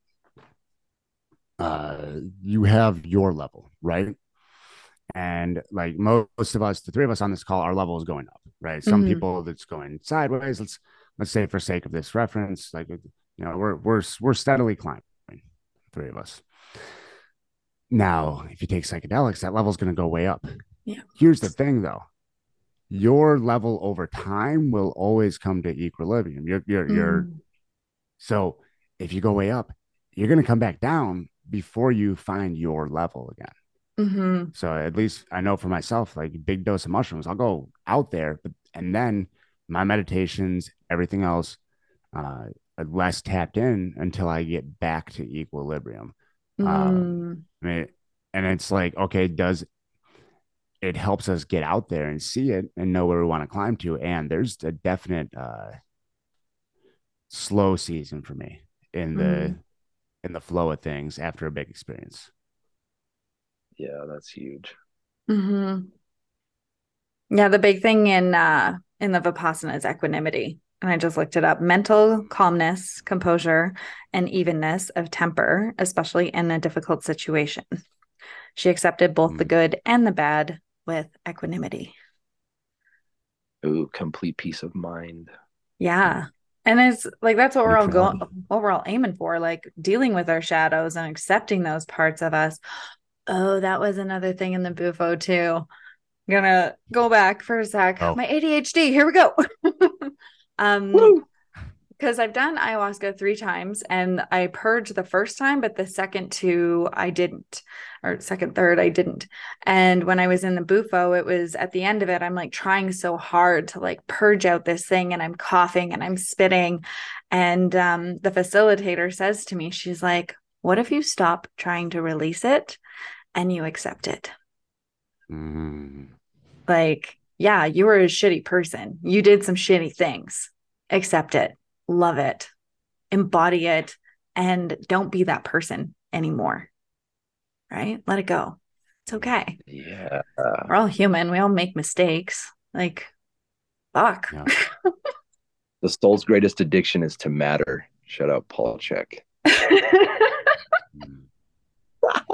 uh, you have your level, right? And like most of us, the three of us on this call, our level is going up, right? Some Mhm. people that's going sideways. Let's let's say for sake of this reference, like you know, we're we're we're steadily climbing, three of us. Now, if you take psychedelics, that level is going to go way up. Yeah. Here's the thing, though your level over time will always come to equilibrium. You're, you're, you're, Mm. so if you go way up, you're going to come back down before you find your level again. Mhm. So at least I know for myself, like big dose of mushrooms, I'll go out there, but and then my meditations, everything else, uh, less tapped in until I get back to equilibrium. Mm. I mean, and it's like, okay, does it helps us get out there and see it and know where we want to climb to? And there's a definite uh, slow season for me in the Mhm. in the flow of things after a big experience. Yeah, that's huge. hmm Yeah, the big thing in uh in the Vipassana is equanimity. And I just looked it up. Mental calmness, composure, and evenness of temper, especially in a difficult situation. She accepted both the Mm. good and the bad with equanimity. Ooh, complete peace of mind. Yeah. And it's like that's what we're all going what we're all aiming for, like dealing with our shadows and accepting those parts of us. Oh, that was another thing in the bufo too. I'm gonna go back for a sec. Oh. My ADHD, here we go. um because I've done ayahuasca three times and I purged the first time, but the second two I didn't, or second, third, I didn't. And when I was in the bufo, it was at the end of it, I'm like trying so hard to like purge out this thing and I'm coughing and I'm spitting. And um, the facilitator says to me, she's like, What if you stop trying to release it and you accept it? Mm. Like, yeah, you were a shitty person. You did some shitty things. Accept it, love it, embody it, and don't be that person anymore. Right? Let it go. It's okay. Yeah. We're all human. We all make mistakes. Like, fuck. Yeah. The soul's greatest addiction is to matter. Shout out Paul Chek.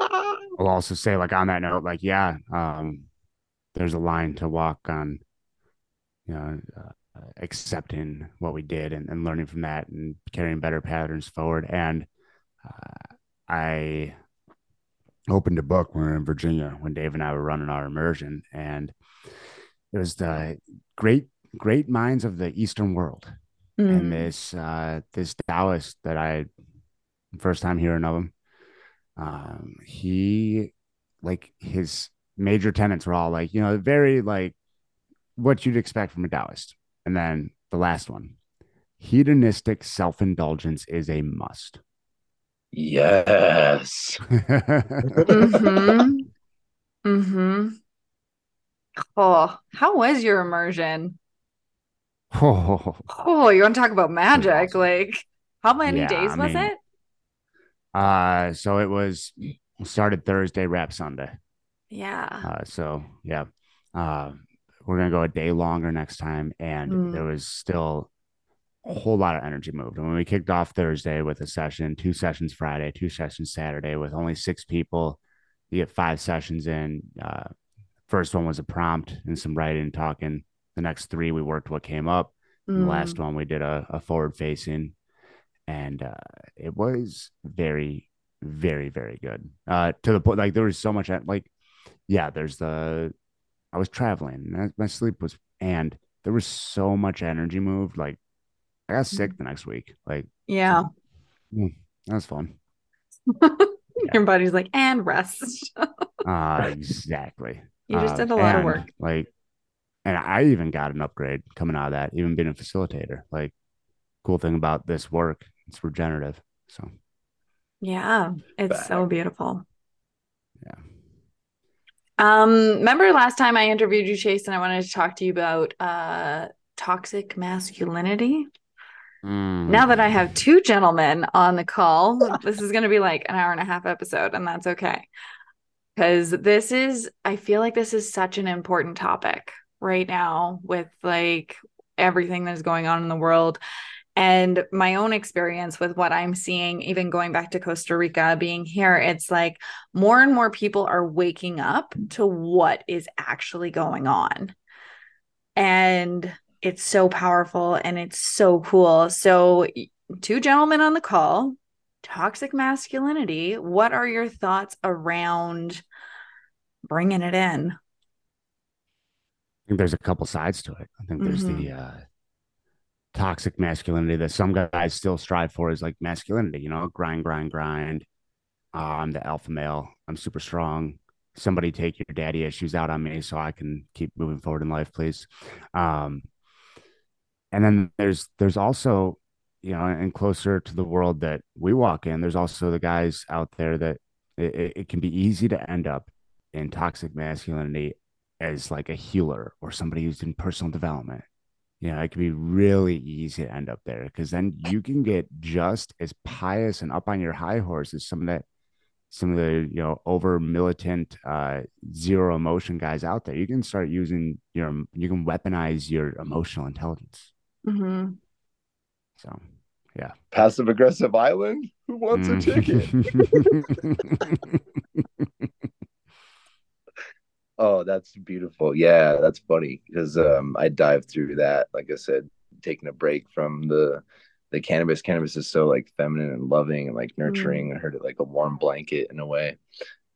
I'll also say, like on that note, like yeah, um, there's a line to walk on, you know, uh, accepting what we did and, and learning from that and carrying better patterns forward. And uh, I opened a book when we were in Virginia when Dave and I were running our immersion, and it was the great great minds of the Eastern world Mm. and this uh this Taoist that I first time hearing of him, um, he like his major tenants were all like, you know, very like what you'd expect from a Taoist. And then the last one, hedonistic self-indulgence is a must. Yes. mm-hmm. Mm-hmm. Oh, how was your immersion? oh, Oh, you want to talk about magic? awesome. Like, how many Yeah, days I was mean- it? Uh, so it was started Thursday, wrap Sunday. Yeah. Uh, so yeah, uh, we're gonna go a day longer next time, and Mm. there was still a whole lot of energy moved. And when we kicked off Thursday with a session, two sessions Friday, two sessions Saturday, with only six people, you get five sessions in. Uh, first one was a prompt and some writing and talking. The next three we worked what came up. And the last Mm. one we did a, a forward facing, and uh, it was very, very, very good. Uh, to the point like there was so much like, yeah, there's the I was traveling, and my sleep was, and there was so much energy moved. Like I got sick the next week. Like Yeah. that was fun. Your body's like, and rest. Uh, exactly. You just Uh, did a lot of work. Like, and I even got an upgrade coming out of that, even being a facilitator. Like, cool thing about this work, it's regenerative. So, Yeah. It's so beautiful. Yeah. Um, remember last time I interviewed you, Chase, and I wanted to talk to you about uh toxic masculinity? Now that I Mm. have two gentlemen on the call, this is going to be like an hour and a half episode, and that's okay. Because this is, I feel like this is such an important topic right now with like everything that's going on in the world. And my own experience with what I'm seeing, even going back to Costa Rica, being here, it's like more and more people are waking up to what is actually going on. And it's so powerful and it's so cool. So, two gentlemen on the call, toxic masculinity. What are your thoughts around bringing it in? I think there's a couple sides to it. I think there's Mhm. the uh, toxic masculinity that some guys still strive for is like masculinity, you know, grind, grind, grind. Uh, I'm the alpha male. I'm super strong. Somebody take your daddy issues out on me so I can keep moving forward in life, please. Um, and then there's there's also, you know, and closer to the world that we walk in, there's also the guys out there that it, it- it can be easy to end up in toxic masculinity as like a healer or somebody who's in personal development. You know, it can be really easy to end up there because then you can get just as pious and up on your high horse as some of that, some of the, you know, over militant, uh, zero emotion guys out there. You can start using your, you can weaponize your emotional intelligence. Mm-hmm. So, yeah. Passive aggressive island. Who wants a ticket? Mm. Oh, that's beautiful. Yeah, that's funny because um, I dived through that. Like I said, taking a break from the the cannabis. Cannabis is so like feminine and loving and like nurturing. I heard it like a warm blanket in a way.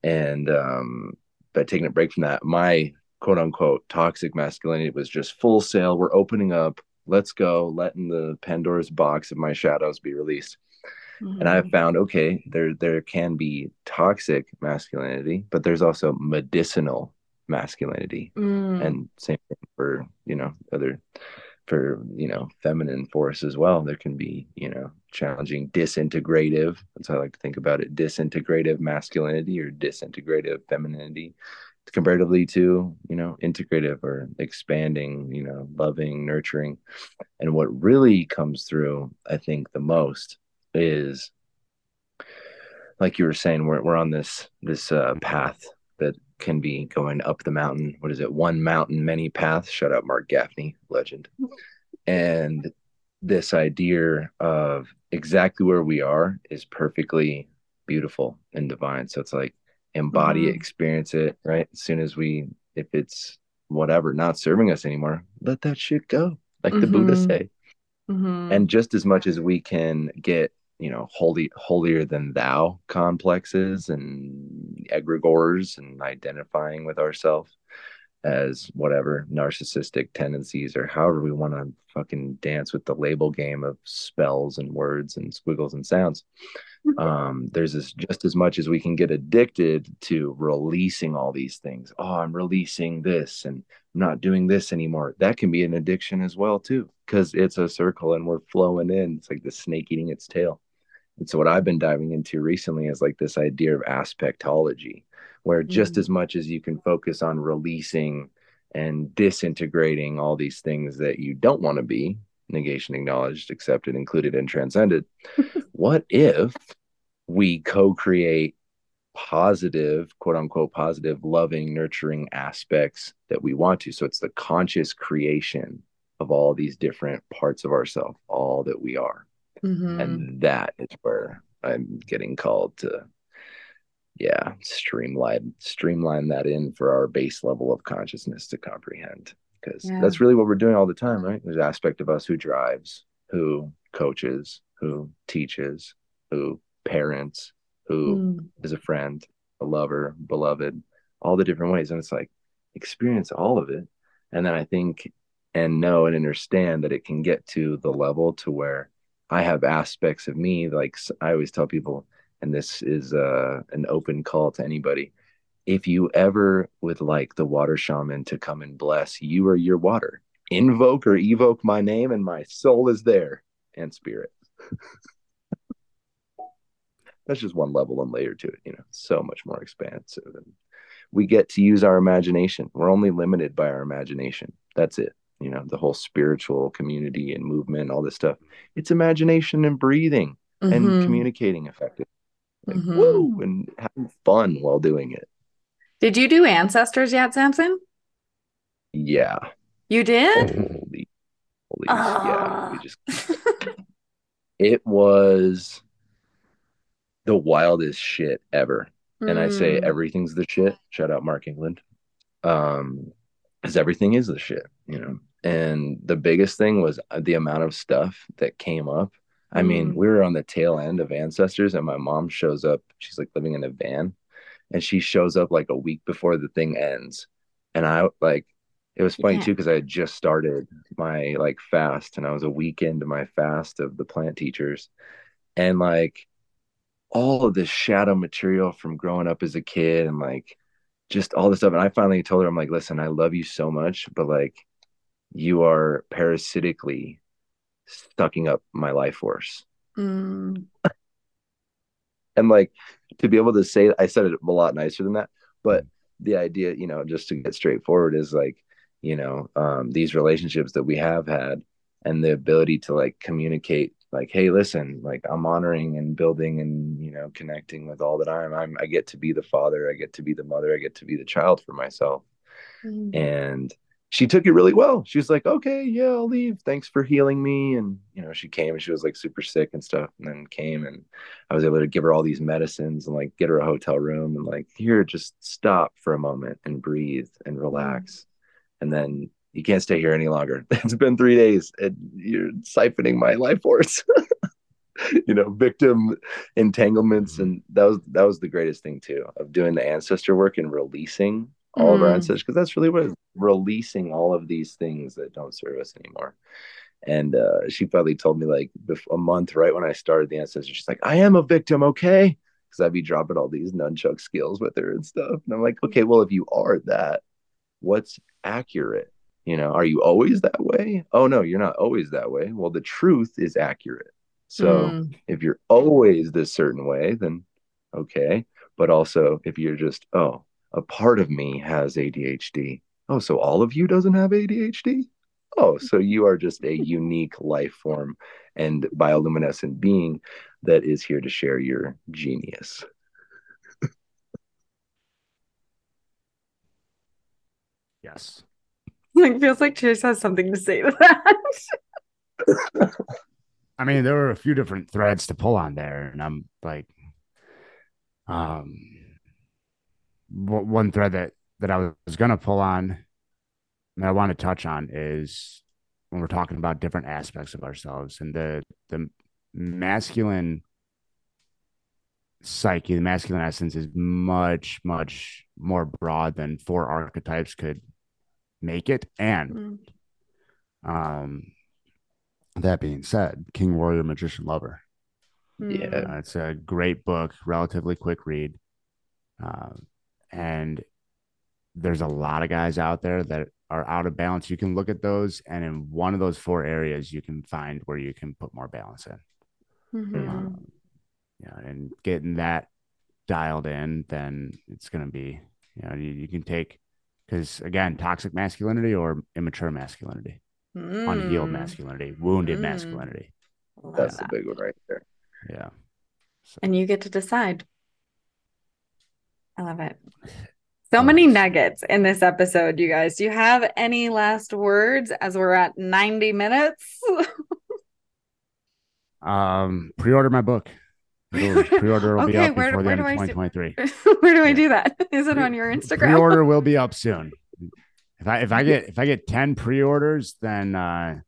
And um, but taking a break from that, my quote unquote toxic masculinity was just full sail. We're opening up. Let's go, letting the Pandora's box of my shadows be released and I've found okay, there there can be toxic masculinity, but there's also medicinal masculinity, Mm. and same thing for you know other for you know feminine force as well. There can be you know challenging disintegrative. That's how I like to think about it: disintegrative masculinity or disintegrative femininity, comparatively to you know integrative or expanding, you know, loving, nurturing. And what really comes through, I think, the most is like you were saying we're, we're on this this uh, path can be going up the mountain. What is it? One mountain many paths. Shout out mark gaffney legend. And this idea of exactly where we are is perfectly beautiful and divine. So it's like embody it Mhm. experience it right? As soon as we if it's whatever not serving us anymore let that shit go like the buddha Mhm. say. Mhm. and just as much as we can get you know holy holier than thou complexes and egregores and identifying with ourselves as whatever narcissistic tendencies or however we want to fucking dance with the label game of spells and words and squiggles and sounds. Um there's this just as much as we can get addicted to releasing all these things. Oh i'm releasing this and I'm not doing this anymore. That can be an addiction as well too because it's a circle and we're flowing in. It's like the snake eating its tail and so what i've been diving into recently is like this idea of aspectology where just Mm. as much as you can focus on releasing and disintegrating all these things that you don't want to be negation acknowledged accepted included and transcended what if we co-create positive quote unquote positive loving nurturing aspects that we want to so it's the conscious creation of all these different parts of ourselves all that we are Mhm. and that is where i'm getting called to yeah streamline streamline that in for our base level of consciousness to comprehend because Yeah. that's really what we're doing all the time right there's aspect of us who drives who coaches who teaches who parents who Mm. is a friend a lover beloved all the different ways and it's like experience all of it and then i think and know and understand that it can get to the level to where i have aspects of me like I always tell people and this is uh, an open call to anybody if you ever would like the water shaman to come and bless you or your water. Invoke or evoke my name and my soul is there and spirit. That's just one level and layer to it you know so much more expansive and we get to use our imagination. We're only limited by our imagination. That's it you know the whole spiritual community and movement all this stuff it's imagination and breathing and Mhm. communicating effectively like Mhm. woo and having fun while doing it Did you do ancestors yet, Samson? yeah You did? holy, holy Ah. yeah we just it was the wildest shit ever and I say Mm. everything's the shit. Shout out Mark England. Um, because everything is the shit, you know. And the biggest thing was uh, the amount of stuff that came up. I mean, Mm. we were on the tail end of ancestors, and my mom shows up. She's like living in a van, and she shows up like a week before the thing ends. And I like, it was funny Yeah. too because I had just started my like fast, and I was a week into my fast of the plant teachers, and like all of this shadow material from growing up as a kid, and like just all this stuff. And I finally told her, I'm like, listen, I love you so much, but like, you are parasitically sucking up my life force Mm. and like to be able to say i said it a lot nicer than that but the idea you know just to get straightforward is like you know um, these relationships that we have had and the ability to like communicate like hey listen like i'm honoring and building and you know connecting with all that i'm i'm i get to be the father i get to be the mother i get to be the child for myself Mm. and she took it really well. She was like, "Okay, yeah, I'll leave. Thanks for healing me." And you know, she came and she was like super sick and stuff, and then came and I was able to give her all these medicines and like get her a hotel room and like here, just stop for a moment and breathe and relax, and then you can't stay here any longer. It's been three days and you're siphoning my life force. you know, victim entanglements, mm-hmm. and that was that was the greatest thing too of doing the ancestor work and releasing all of our Mm. ancestors because that's really what releasing all of these things that don't serve us anymore. And uh, she finally told me like a month right when I started the ancestor, she's like, "I am a victim, okay?" Because I'd be dropping all these nunchuck skills with her and stuff, and I'm like, "Okay, well, if you are that, what's accurate? You know, are you always that way? Oh no, you're not always that way. Well, the truth is accurate. So Mm. if you're always this certain way, then okay. But also, if you're just, oh, a part of me has ADHD. Oh, so all of you doesn't have ADHD? Oh, so you are just a unique life form and bioluminescent being that is here to share your genius. Yes. Like feels like Chase has something to say to that. I mean, there were a few different threads to pull on there, and I'm like, um, w- one thread that that I was gonna pull on, and I want to touch on is when we're talking about different aspects of ourselves and the the masculine psyche, the masculine essence is much much more broad than four archetypes could make it, and Mm. um, that being said, King Warrior Magician Lover. Yeah. Mm. Uh, it's a great book, relatively quick read. Um, and there's a lot of guys out there that are out of balance. You can look at those, and in one of those four areas, you can find where you can put more balance in. Mhm. Um, yeah, and getting that dialed in, then it's going to be, you know, you, you can take, because again, toxic masculinity or immature masculinity, unhealed Mm. masculinity, wounded Mm. masculinity. Love That's the that. big one right there. Yeah. And you get to decide. I love it. So many nuggets in this episode, you guys. Do you have any last words as we're at 90 minutes? Um, pre-order my book. It'll, pre-order will be Okay, up where- before the end of I see- 2023. Where do I do that? Is it Pre- on your Instagram? Pre-order will be up soon. If I if I get if I get 10 pre-orders, then uh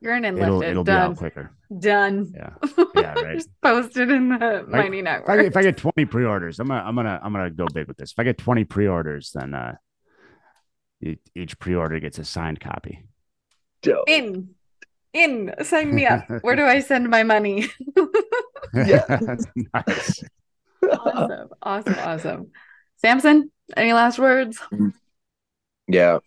You're an it'll Enlifted. it'll be out Done. quicker. Done. Yeah. Yeah, right. Just post it in the Mighty If Network. I, get, if I get 20 pre-orders, I'm gonna I'm gonna I'm gonna go big with this. If I get 20 pre-orders, then uh each pre-order gets a signed copy. Dope. in. In. Sign me up. Where do I send my money? Yeah. nice. awesome. Awesome. Awesome. Samson, any last words? yeah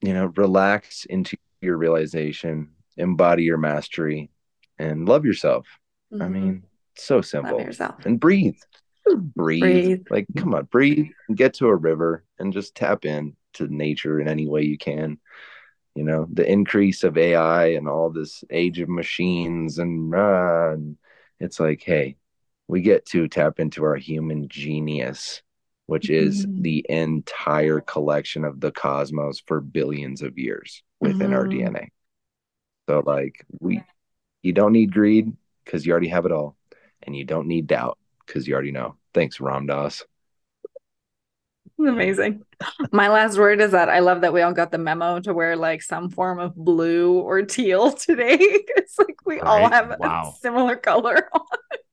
you know relax into your realization embody your mastery and love yourself i Mhm. mean so love simple yourself. and breathe breathe. Breathe. like come on breathe and get to a river and just tap in to nature in any way you can you know the increase of ai and all this age of machines and, uh, and it's like hey we get to tap into our human genius which is Mhm. the entire collection of the cosmos for billions of years within our Mhm. dna so like we you don't need greed because you already have it all and you don't need doubt because you already know thanks ram dass Amazing. My last word is that I love that we all got the memo to wear like some form of blue or teal today. it's like we all Right? have Wow. a similar color.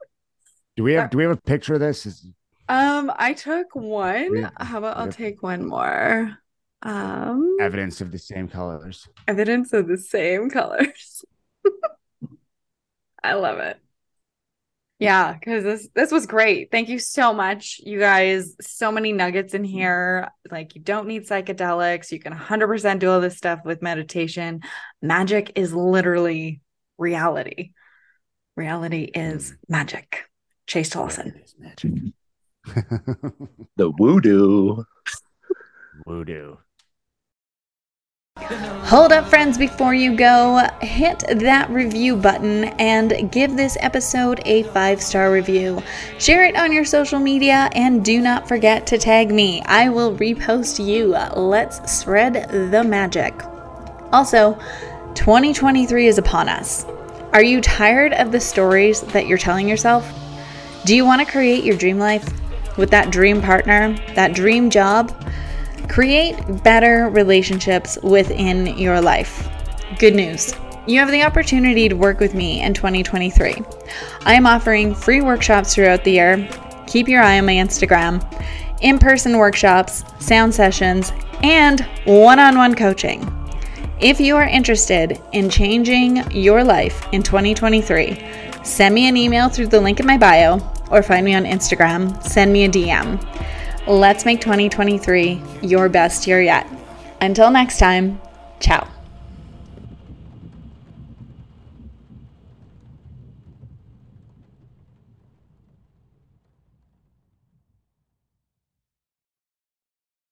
Do we have do we have a picture of this? Is, Um, I took one. We- How about I'll we- take one more? Um, evidence of the same colors. evidence of the same colors. I love it. Yeah, because this this was great. Thank you so much, you guys. So many nuggets in here. Like you don't need psychedelics. You can 100% do all this stuff with meditation. Magic is literally reality. Reality is magic. Chase Tolleson. Magic. The voodoo. Voodoo. Hold up, friends, before you go, hit that review button and give this episode a five star review. Share it on your social media and do not forget to tag me. I will repost you. Let's spread the magic. Also, 2023 is upon us. Are you tired of the stories that you're telling yourself? Do you want to create your dream life with that dream partner, that dream job? Create better relationships within your life. Good news. You have the opportunity to work with me in 2023. I am offering free workshops throughout the year. Keep your eye on my Instagram, in person workshops, sound sessions, and one on one coaching. If you are interested in changing your life in 2023, send me an email through the link in my bio or find me on Instagram, send me a DM. Let's make 2023 your best year yet. Until next time, ciao.